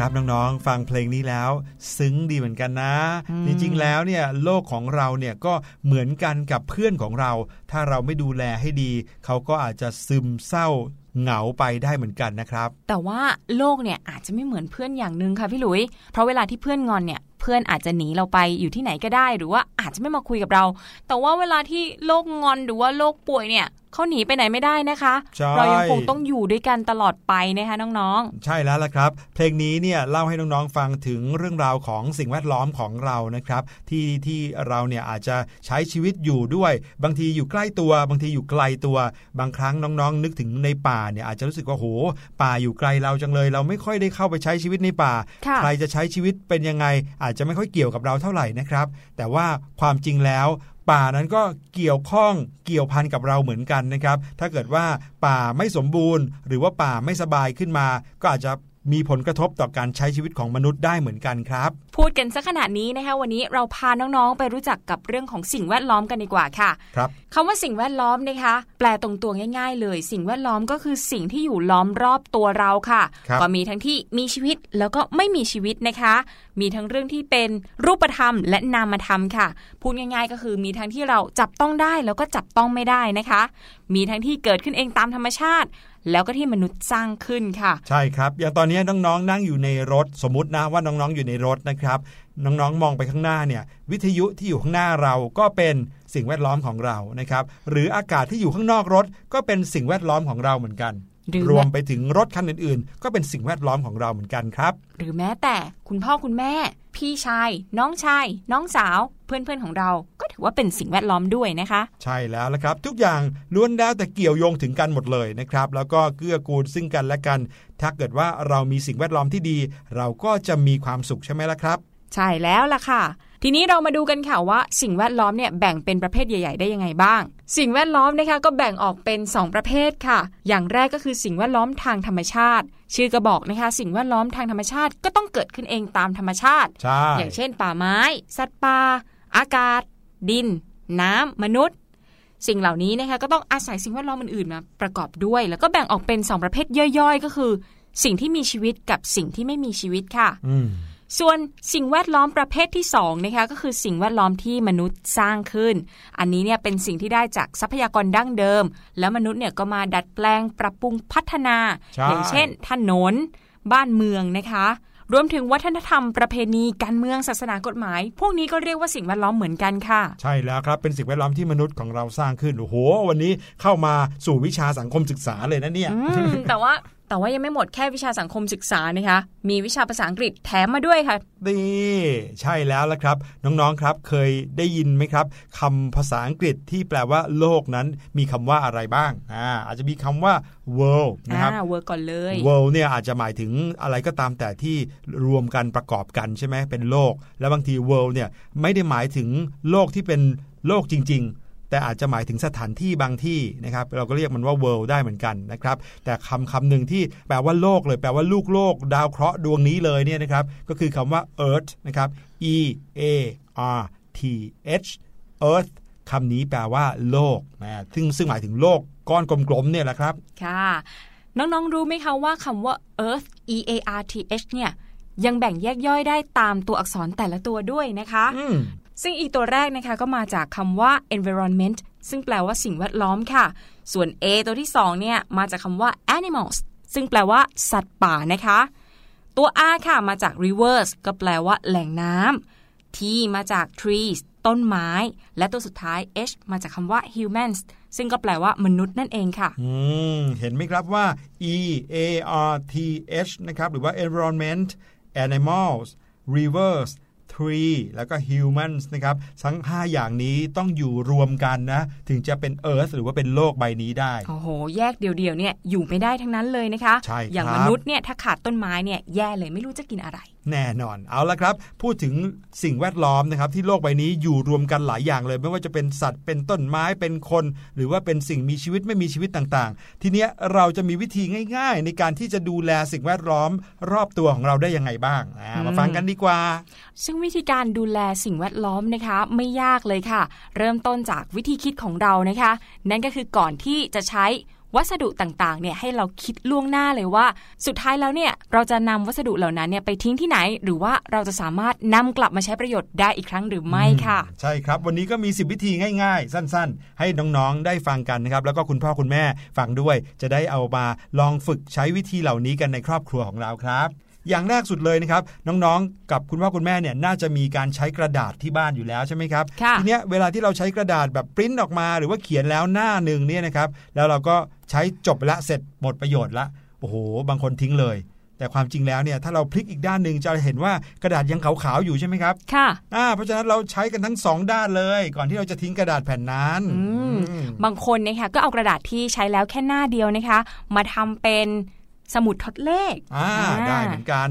ครับน้องๆ ฟังเพลงนี้แล้วซึ้งดีเหมือนกันนะ จริงๆแล้วเนี่ยโลกของเราเนี่ยก็เหมือนกันกับเพื่อนของเรา ถ้าเราไม่ดูแลให้ดี เขาก็อาจจะซึมเศร้าเหงาไปได้เหมือนกันนะครับ แต่ว่าโลกเนี่ยอาจจะไม่เหมือนเพื่อนอย่างหนึ่งค่ะพี่หลุย เพราะเวลาที่เพื่อนงอนเนี่ยเพื่อนอาจจะหนีเราไปอยู่ที่ไหนก็ได้ หรือว่าอาจจะไม่มาคุยกับเรา แต่ว่าเวลาที่โลกงอนหรือว่าโลกป่วยเนี่ย เขาหนีไปไหนไม่ได้นะคะใช่เรายังคงต้องอยู่ด้วยกันตลอดไปนะคะน้องใช่แล้วละครับ เพลงนี้เนี่ยเล่าให้น้องๆฟังถึงเรื่องราวของสิ่งแวดล้อมของเรานะครับ ที่ที่เราเนี่ยอาจจะใช้ชีวิตอยู่ด้วย บางทีอยู่ใกล้ตัว บางทีอยู่ไกลตัว บางครั้งน้องๆ นึกถึงในป่าเนี่ยอาจจะรู้สึกว่าโห ป่าอยู่ไกลเราจังเลย เราไม่ค่อยได้เข้าไปใช้ชีวิตในป่าๆค่ะใครจะใช้ชีวิตเป็นยังไง อาจจะไม่ค่อยเกี่ยวกับเราเท่าไหร่นะครับ แต่ว่าความจริงแล้ว ป่านั้นก็เกี่ยวข้องเกี่ยวพันกับเราเหมือนกันนะครับ ถ้าเกิดว่าป่าไม่สมบูรณ์ หรือว่าป่าไม่สบายขึ้นมา ก็อาจจะมีผลกระทบต่อการใช้ชีวิตของมนุษย์ได้เหมือนกันครับ พูดกันซะขนาดนี้นะคะวันนี้เราพาน้องๆไปรู้จักกับเรื่องของสิ่งแวดล้อมกันดีกว่าค่ะ ครับ คำว่าสิ่งแวดล้อมนะคะ แปลตรงตัวง่าย ๆ เลย สิ่งแวดล้อมก็คือสิ่งที่อยู่ล้อมรอบตัวเราค่ะครับก็มีทั้งที่มีชีวิตแล้วก็ไม่มีชีวิตนะคะ มีทั้งเรื่องที่เป็นรูปธรรม และนามธรรมค่ะ พูดง่ายๆ ก็คือมีทั้งที่เราจับต้องได้แล้วก็จับต้องไม่ได้นะคะ มีทั้งที่เกิดขึ้นเองตามธรรมชาติแล้วก็ที่มนุษย์สร้างขึ้นค่ะ ใช่ครับ อย่างตอนนี้น้องๆนั่งอยู่ในรถสมมตินะว่าน้องๆอยู่ในรถนะครับ น้องๆมองไปข้างหน้าเนี่ย วิทยุที่อยู่ข้างหน้าเราก็เป็น สิ่งแวดล้อมของเรานะครับ หรืออากาศที่อยู่ข้างนอกรถ ก็เป็นสิ่งแวดล้อมของเราเหมือนกันหรือรวมไปถึงรถคันอื่นๆ ก็เป็นสิ่งแวดล้อมของเราเหมือนกันครับ หรือแม้แต่คุณพ่อคุณแม่ พี่ชาย น้องชาย น้องสาว เพื่อนๆของเรา ก็ถือว่าเป็นสิ่งแวดล้อมด้วยนะคะ ใช่แล้วละครับ ทุกอย่างล้วนแล้วแต่เกี่ยวโยงถึงกันหมดเลยนะครับ แล้วก็เกื้อกูลซึ่งกันและกัน ถ้าเกิดว่าเรามีสิ่งแวดล้อมที่ดี เราก็จะมีความสุขใช่ไหมล่ะครับ ใช่แล้วล่ะค่ะ ทีนี้เรามาดูกันค่ะว่าสิ่งแวดล้อมเนี่ยแบ่งเป็นประเภทใหญ่ ๆ ได้ยังไงบ้าง สิ่งแวดล้อมนะคะก็แบ่งออกเป็น 2 ประเภทค่ะ อย่างแรกก็คือสิ่งแวดล้อมทางธรรมชาติ ชื่อก็บอกนะคะ สิ่งแวดล้อมทางธรรมชาติก็ต้องเกิดขึ้นเองตามธรรมชาติใช่อย่างเช่น ป่าไม้ สัตว์ป่าอากาศ ดิน น้ำมนุษย์ สิ่งเหล่านี้นะคะก็ต้องอาศัยสิ่งแวดล้อมอื่นๆมาประกอบด้วย แล้วก็แบ่งออกเป็น 2 ประเภทย่อยๆ ก็คือ สิ่งที่มีชีวิตกับสิ่งที่ไม่มีชีวิตค่ะอืม ส่วนสิ่งแวดล้อมประเภทที่2นะคะก็คือสิ่งแวดล้อมที่มนุษย์สร้างขึ้น อันนี้เนี่ยเป็นสิ่งที่ได้จากทรัพยากรดั้งเดิม แล้วมนุษย์เนี่ยก็มาดัดแปลงปรับปรุงพัฒนาใช่อย่างเช่น ถนน บ้านเมืองนะคะ รวมถึงวัฒนธรรมประเพณีการเมืองศาสนากฎหมาย พวกนี้ก็เรียกว่าสิ่งแวดล้อมเหมือนกันค่ะ ใช่แล้วครับเป็นสิ่งแวดล้อมที่มนุษย์ของเราสร้างขึ้นโอ้โหวันนี้เข้ามาสู่วิชาสังคมศึกษาเลยนะเนี่ยอืมแต่ว่า แต่ว่ายังไม่หมดแค่วิชาสังคมศึกษานะคะ มีวิชาภาษาอังกฤษแถมมาด้วยค่ะนี่ใช่แล้วละครับ น้องๆครับเคยได้ยินไหมครับคำภาษาอังกฤษที่แปลว่าโลกนั้นมีคำว่าอะไรบ้างอ่าอาจจะมีคำว่า world นะครับอ่าเวิร์กก่อนเลย world เนี่ยอาจจะหมายถึงอะไรก็ตามแต่ที่รวมกันประกอบกันใช่ไหมเป็นโลก แล้วบางที world เนี่ยไม่ได้หมายถึงโลกที่เป็นโลกจริง ๆ แต่อาจจะหมายถึงสถานที่บางที่นะครับเราก็เรียกมันว่า world ได้เหมือนกันนะครับแต่คำคำหนึ่งที่แปลว่าโลกเลยแปลว่าลูกโลก ดาวเคราะห์ดวงนี้เลยเนี่ยนะครับก็คือคำว่า earth นะครับ e a r t h earth คำนี้แปลว่าโลกนะซึ่งซึ่งหมายถึงโลกก้อนกลมๆเนี่ยแหละครับค่ะน้องๆรู้ไหมคะว่าคำว่า earth e a r t h เนี่ยยังแบ่งแยกย่อยได้ตามตัวอักษรแต่ละตัวด้วยนะคะอืม ซึ่งอีตัวแรกนะคะก็มาจากคำว่า environment ซึ่งแปลว่าสิ่งแวดล้อมค่ะ ส่วน A ตัวที่2เนี่ยมาจากคำว่า animals ซึ่งแปลว่า สัตว์ป่านะคะ ตัว R ค่ะมาจาก rivers ก็แปลว่าแหล่งน้ำ T มาจาก trees ต้นไม้ และตัวสุดท้าย H มาจากคำว่า humans ซึ่งก็แปลว่ามนุษย์นั่นเองค่ะ อืม เห็นไหมครับว่า E A R T H นะครับ หรือว่า environment animals rivers tree แล้วก็ humans นะครับทั้ง 5 อย่างนี้ต้องอยู่รวมกันนะ ถึงจะเป็น earth หรือว่าเป็นโลกใบนี้ได้ โอ้โห แยกเดี่ยวๆเนี่ยอยู่ไม่ได้ทั้งนั้นเลยนะคะใช่ครับอย่างมนุษย์เนี่ยถ้าขาดต้นไม้เนี่ยแย่เลยไม่รู้จะกินอะไร แน่นอนเอาละครับ พูดถึงสิ่งแวดล้อมนะครับที่โลกใบนี้อยู่รวมกันหลายอย่างเลย ไม่ว่าจะเป็นสัตว์เป็นต้นไม้เป็นคน หรือว่าเป็นสิ่งมีชีวิตไม่มีชีวิตต่างๆ ทีเนี้ยเราจะมีวิธีง่าย ๆ ในการที่จะดูแลสิ่งแวดล้อมรอบตัวของเราได้ยังไงบ้างอ่ามาฟังกันดีกว่า ซึ่งวิธีการดูแลสิ่งแวดล้อมนะคะ ไม่ยากเลยค่ะ เริ่มต้นจากวิธีคิดของเรานะคะ นั่นก็คือก่อนที่จะใช้วัสดุต่างๆ เนี่ยให้เราคิดล่วงหน้าเลยว่า สุดท้ายแล้วเนี่ยเราจะนำวัสดุเหล่านั้นเนี่ยไปทิ้งที่ไหน หรือว่าเราจะสามารถนำกลับมาใช้ประโยชน์ได้อีกครั้งหรือไม่ค่ะ ใช่ครับ วันนี้ก็มี 10 วิธีง่ายๆ สั้นๆ ให้น้องๆ ได้ฟังกันนะครับ แล้วก็คุณพ่อคุณแม่ฟังด้วย จะได้เอามาลองฝึกใช้วิธีเหล่านี้กันในครอบครัวของเราครับ อย่างแรกสุดเลยนะครับ น้องๆ กับคุณพ่อคุณแม่เนี่ยน่าจะมีการใช้กระดาษที่บ้านอยู่แล้วใช่ไหมครับค่ะทีเนี้ยเวลาที่เราใช้กระดาษแบบปริ้นออกมาหรือว่าเขียนแล้วหน้าหนึ่งเนี่ยนะครับแล้วเราก็ใช้จบไปละเสร็จหมดประโยชน์ละโอ้โห บางคนทิ้งเลย แต่ความจริงแล้วเนี่ยถ้าเราพลิกอีกด้านหนึ่งจะเห็นว่ากระดาษยังขาวๆอยู่ใช่ไหมครับค่ะอ่าเพราะฉะนั้นเราใช้กันทั้งสองด้านเลย ก่อนที่เราจะทิ้งกระดาษแผ่นนั้นอืมอืมบางคนนะคะก็เอากระดาษที่ใช้แล้วแค่หน้าเดียวนะคะ มาทำเป็น สมุดทดเลขอ่าอ่าได้เหมือนกัน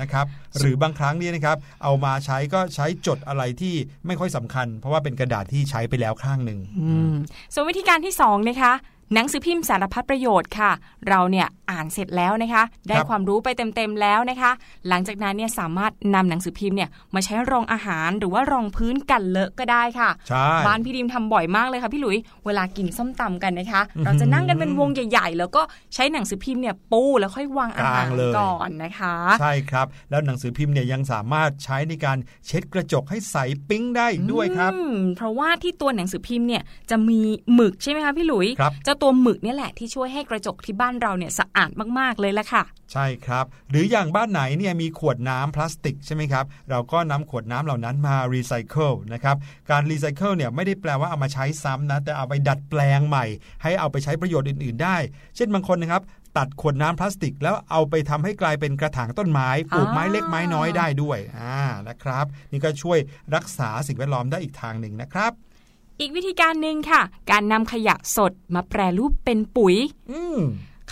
นะครับหรือบางครั้งเนี่ยนะครับเอามาใช้ก็ใช้จดอะไรที่ไม่ค่อยสำคัญ เพราะว่าเป็นกระดาษที่ใช้ไปแล้วข้างหนึ่งอืมส่วนวิธีการที่สองนะคะ หนังสือพิมพ์สารพัดประโยชน์ค่ะ เราเนี่ยอ่านเสร็จแล้วนะคะ ได้ครับความรู้ไปเต็มๆแล้วนะคะ หลังจากนั้นเนี่ยสามารถนำหนังสือพิมพ์เนี่ยมาใช้รองอาหารหรือว่ารองพื้นกันเลอะก็ได้ค่ะใช่บ้านพี่ดิมทำบ่อยมากเลยค่ะพี่หลุย เวลากินส้มตำกันนะคะอื้อหือเราจะนั่งกันเป็นวงใหญ่ๆ แล้วก็ใช้หนังสือพิมพ์เนี่ยปูแล้วค่อยวางอาหารกางเลยก่อนนะคะ ใช่ครับ แล้วหนังสือพิมพ์เนี่ยยังสามารถใช้ในการเช็ดกระจกให้ใสปิ๊งได้อีกด้วยครับอืมเพราะว่าที่ตัวหนังสือพิมพ์เนี่ยจะมีหมึกใช่ไหมคะพี่หลุยครับเจ้าตัวหมึกเนี่ยแหละที่ช่วยให้กระจกที่บ้านเราเนี่ยสะอาดมากๆเลยละค่ะ ใช่ครับ หรืออย่างบ้านไหนเนี่ยมีขวดน้ำพลาสติกใช่ไหมครับ เราก็นำขวดน้ำเหล่านั้นมารีไซเคิลนะครับ การรีไซเคิลเนี่ยไม่ได้แปลว่าเอามาใช้ซ้ำนะ แต่เอาไปดัดแปลงใหม่ ให้เอาไปใช้ประโยชน์อื่น ๆ ได้ เช่นบางคนนะครับตัดขวดน้ำพลาสติก แล้วเอาไปทำให้กลายเป็นกระถางต้นไม้ปลูกไม้เล็กไม้น้อยได้ด้วยอ่านะครับ นี่ก็ช่วยรักษาสิ่งแวดล้อมได้อีกทางหนึ่งนะครับ อีกวิธีการหนึ่งค่ะ การนำขยะสดมาแปรรูปเป็นปุ๋ยอืม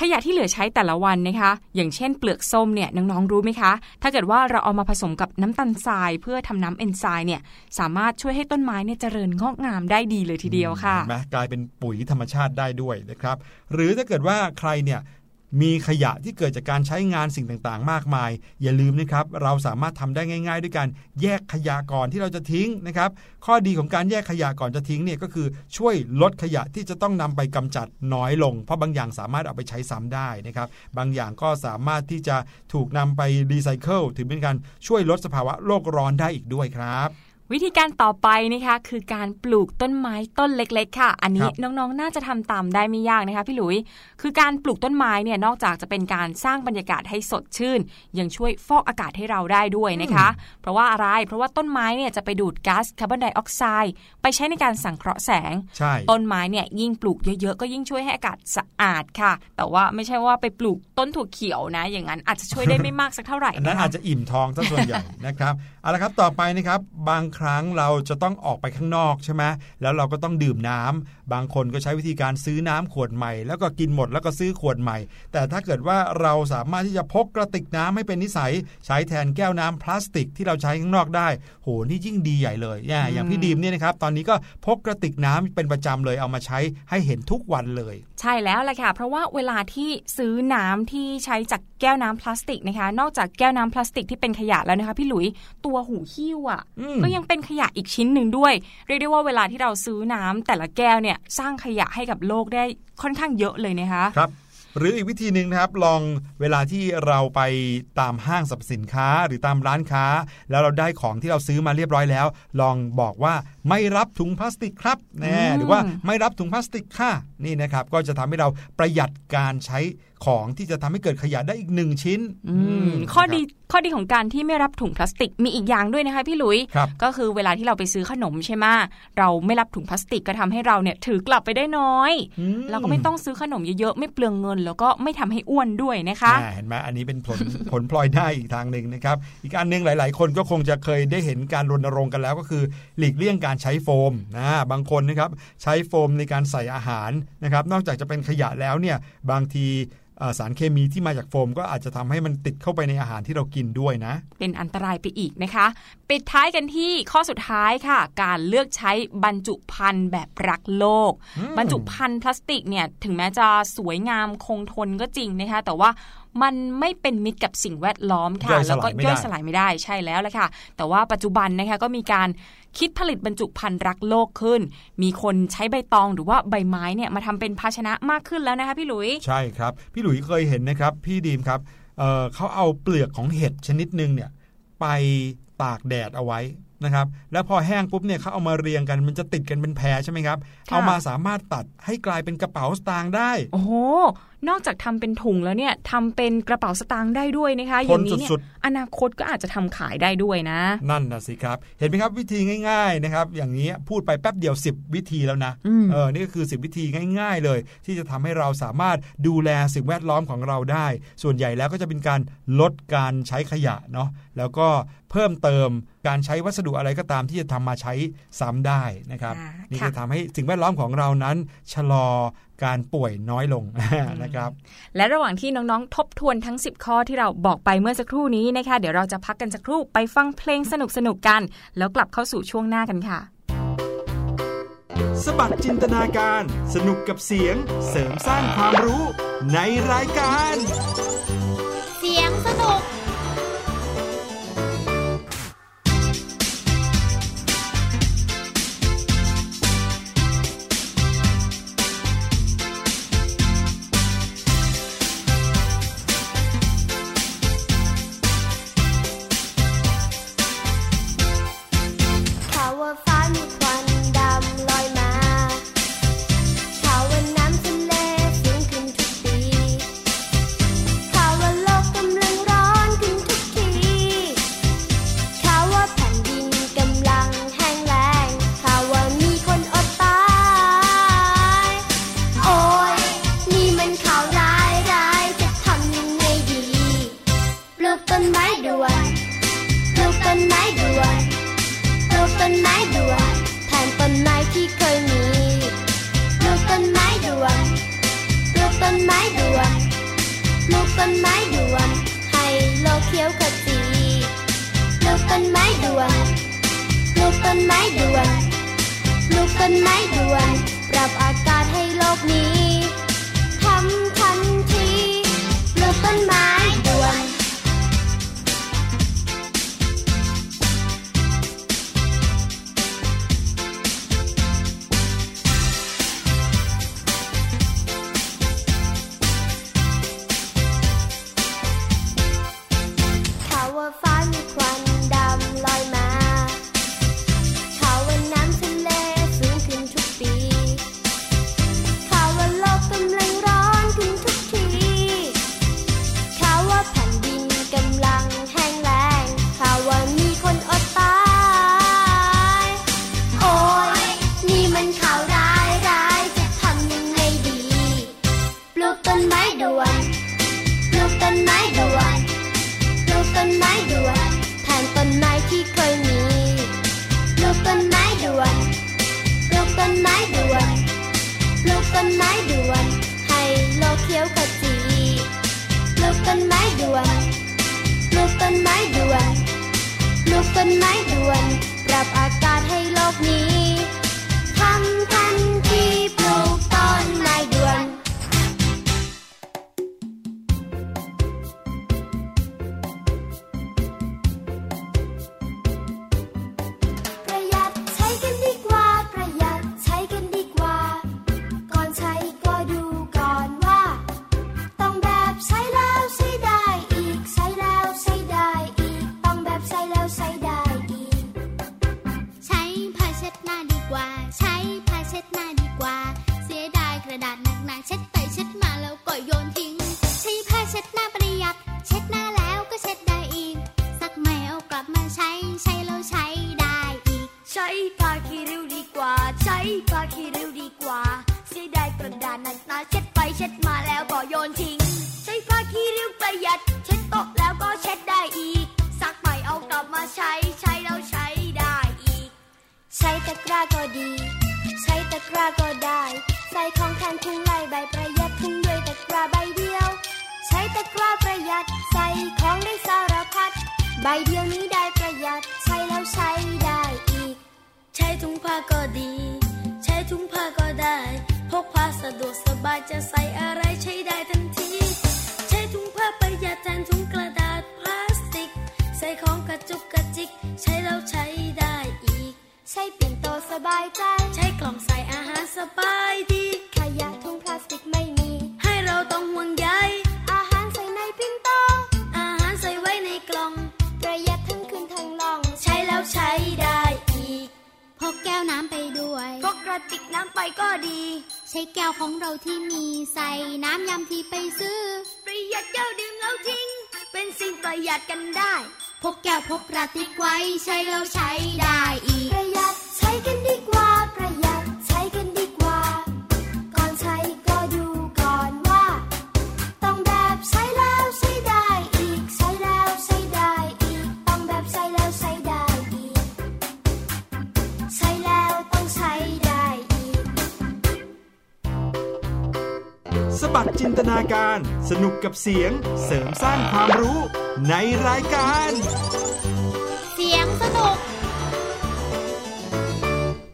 ขยะที่เหลือใช้แต่ละวันนะคะ อย่างเช่นเปลือกส้มเนี่ยน้องๆรู้ไหมคะ ถ้าเกิดว่าเราเอามาผสมกับน้ำตาลทราย เพื่อทำน้ำเอนไซม์เนี่ยสามารถช่วยให้ต้นไม้เนี่ยเจริญงอกงามได้ดีเลยทีเดียวค่ะเห็นไหมกลายเป็นปุ๋ยธรรมชาติได้ด้วยนะครับ หรือถ้าเกิดว่าใครเนี่ย มีขยะที่เกิดจากการใช้งานสิ่งต่างๆ มากมาย อย่าลืมนะครับ เราสามารถทำได้ง่าย ๆ ด้วยการแยกขยะก่อนที่เราจะทิ้งนะครับ ข้อดีของการแยกขยะก่อนจะทิ้งเนี่ยก็คือช่วยลดขยะที่จะต้องนำไปกำจัดน้อยลง เพราะบางอย่างสามารถเอาไปใช้ซ้ำได้นะครับ บางอย่างก็สามารถที่จะถูกนำไปรีไซเคิลถือเป็นการช่วยลดสภาวะโลกร้อนได้อีกด้วยครับ วิธีการต่อไปนะคะคือการปลูกต้นไม้ต้นเล็ก ๆ ค่ะ อันนี้ครับน้องๆน่าจะทำตามได้ไม่ยากนะคะพี่หลุย คือการปลูกต้นไม้เนี่ยนอกจากจะเป็นการสร้างบรรยากาศให้สดชื่น ยังช่วยฟอกอากาศให้เราได้ด้วยนะคะ เพราะว่าอะไร เพราะว่าต้นไม้เนี่ยจะไปดูดก๊าซคาร์บอนไดออกไซด์ไปใช้ในการสังเคราะห์แสงใช่ต้นไม้เนี่ยยิ่งปลูกเยอะๆก็ยิ่งช่วยให้อากาศสะอาดค่ะ แต่ว่าไม่ใช่ว่าไปปลูกต้นถั่วเขียวนะ อย่างนั้นอาจจะช่วยได้ไม่มากสักเท่าไหร่อันนั้นนะคะอาจจะอิ่มท้องซะส่วนใหญ่นะครับเอาละครับต่อไปนะครับบางครั้งเราจะต้องออกไปข้างนอกใช่ไหมแล้วเราก็ต้องดื่มน้ำบางคนก็ใช้วิธีการซื้อน้ำขวดใหม่ แล้วก็กินหมดแล้วก็ซื้อขวดใหม่ แต่ถ้าเกิดว่าเราสามารถที่จะพกกระติกน้ำให้เป็นนิสัย ใช้แทนแก้วน้ำพลาสติกที่เราใช้ข้างนอกได้โหนี่ยิ่งดีใหญ่เลยเนี่ยอย่างพี่ดีมเนี่ยนะครับตอนนี้ก็พกกระติกน้ำเป็นประจำเลยเอามาใช้ให้เห็นทุกวันเลย ใช่แล้วแหละค่ะ เพราะว่าเวลาที่ซื้อน้ำที่ใช้จากแก้วน้ำพลาสติกนะคะ นอกจากแก้วน้ำพลาสติกที่เป็นขยะแล้วนะคะ พี่หลุยตัวหูหิ้วอะอืมก็ยังเป็นขยะอีกชิ้นหนึ่งด้วย เรียกได้ว่าเวลาที่เราซื้อน้ำแต่ละแก้วเนี่ยสร้างขยะให้กับโลกได้ค่อนข้างเยอะเลยนะคะครับ หรืออีกวิธีหนึ่งนะครับลองเวลาที่เราไปตามห้างสรรพสินค้าหรือตามร้านค้า แล้วเราได้ของที่เราซื้อมาเรียบร้อยแล้ว ลองบอกว่าไม่รับถุงพลาสติกครับแน่หรือว่าไม่รับถุงพลาสติกค่ะนี่นะครับก็จะทำให้เราประหยัดการใช้ ของที่จะทำให้เกิดขยะได้อีกหนึ่งชิ้นอืมมข้อนะครับดีข้อดีของการที่ไม่รับถุงพลาสติกมีอีกอย่างด้วยนะคะพี่หลุยครับก็คือเวลาที่เราไปซื้อขนมใช่ไหมเราไม่รับถุงพลาสติกก็ทำให้เราเนี่ยถือกลับไปได้น้อยอืมเราก็ไม่ต้องซื้อขนมเยอะๆไม่เปลืองเงิน แล้วก็ไม่ทำให้อ้วนด้วยนะคะอ่าเห็นไหมอันนี้เป็นผลผลพลอยได้อีกทางหนึ่งนะครับอีกอันหนึ่งหลาย ๆ คนก็คงจะเคยได้เห็นการรณรงค์กันแล้วก็คือ หลีกเลี่ยงการใช้โฟมนะบางคนนะครับใช้โฟมในการใส่อาหารนะครับนอกจากจะเป็นขยะแล้วเนี่ยบางทีเอ่อ สารเคมีที่มาจากโฟม ก็อาจจะทำให้มันติดเข้าไปในอาหารที่เรากินด้วยนะ เป็นอันตรายไปอีกนะคะ ปิดท้ายกันที่ข้อสุดท้ายค่ะ การเลือกใช้บรรจุภัณฑ์แบบรักโลกอืมบรรจุภัณฑ์พลาสติกเนี่ยถึงแม้จะสวยงามคงทนก็จริงนะคะ แต่ว่า มันไม่เป็นมิตรกับสิ่งแวดล้อมค่ะย่อยสแล้วลายก็ไม่ได้ย่อยสลายไม่ได้ใช่แล้วแหละค่ะ แต่ว่าปัจจุบันนะคะก็มีการคิดผลิตบรรจุภัณฑ์รักโลกขึ้น มีคนใช้ใบตองหรือว่าใบไม้เนี่ยมาทำเป็นภาชนะมากขึ้นแล้วนะคะพี่หลุย ใช่ครับ พี่หลุยเคยเห็นนะครับพี่ดีมครับเอ่อเขาเอาเปลือกของเห็ดชนิดหนึ่งเนี่ยไปตากแดดเอาไว้นะครับแล้วพอแห้งปุ๊บเนี่ยเขาเอามาเรียงกันมันจะติดกันเป็นแพรใช่ไหมครับค่ะเอามาสามารถตัดให้กลายเป็นกระเป๋าสตางค์ได้ โอ้โห นอกจากทำเป็นถุงแล้วเนี่ยทำเป็นกระเป๋าสตางค์ได้ด้วยนะคะอทย่านงนี้เนี่ยสุดอนาคตก็อาจจะทำขายได้ด้วยนะ นั่นนะสิครับ เห็นไหมครับวิธีง่ายๆนะครับ อย่างนี้พูดไปแป๊บเดียว 10 วิธีแล้วนะอืมเออนี่ก็คือ 10 วิธีง่าย ๆ เลย ที่จะทำให้เราสามารถดูแลสิ่งแวดล้อมของเราได้ ส่วนใหญ่แล้วก็จะเป็นการลดการใช้ขยะเนาะแล้วก็เพิ่มเติมการใช้วัสดุอะไรก็ตามที่จะทำมาใช้ซ้ำได้นะครับอ่านี่ค่ะจะทำให้สิ่งแวดล้อมของเรานั้นชะลอ การป่วยน้อยลงนะครับ และระหว่างที่น้องๆ ทบทวนทั้ง 10 ข้อที่เราบอกไปเมื่อสักครู่นี้นะคะ เดี๋ยวเราจะพักกันสักครู่ไปฟังเพลงสนุกๆกัน แล้วกลับเข้าสู่ช่วงหน้ากันค่ะ สบัดจินตนาการ สนุกกับเสียง เสริมสร้างความรู้ในรายการ ช็ดไปเช็ดมาแล้วก็โยนทิ้ง ใช้ผ้าคีริ้วประหยัด เช็ดโต๊ะแล้วก็เช็ดได้อีก ซักใหม่เอากลับมาใช้ใช้แล้วใช้ได้อีก ใช้ตะกร้าก็ดี ใช้ตะกร้าก็ได้ ใส่ของแทนถุงลายใบประหยัดถุงด้วยตะกร้าใบเดียว ใช้ตะกร้าประหยัด ใส่ของได้สารพัดใบเดียวนี้ได้ประหยัด ใช้แล้วใช้ได้อีก ใช้ถุงผ้าก็ดี ใช้ถุงผ้าก็ได้ พกพาสะดวกสบายจะใส่อะไรใช้ได้ทันที ใช้ถุงผ้าประหยัดแทนถุงกระดาษพลาสติก ใส่ของกระจุกกระจิก ใช้แล้วใช้ได้อีก ใช้เปลี่ยนโตสบายใจ ใช้กล่องใส่อาหารสบายดี ขยะถุงพลาสติกไม่มี ให้เราต้องห่วงใยอาหารใส่ในปิ้งโตอาหารใส่ไว้ในกล่อง ประหยัดทั้งคืนทั้งล่อง ใช้แล้วใช้ได้อีกพกแก้วน้ำไปด้วย พกกระติกน้ำไปก็ดี ใช้แก้วของเราที่มีใส่น้ำยามที่ไปซื้อ ประหยัดแก้วดื่มแล้วทิ้ง เป็นสิ่งประหยัดกันได้ พกแก้วพกกระติกไว้ใช้แล้วใช้ได้อีก ประหยัดใช้กันดีกว่าประหยัด บัดจินตนาการ สนุกกับเสียงเสริมสร้างความรู้ในรายการ เสียงสนุก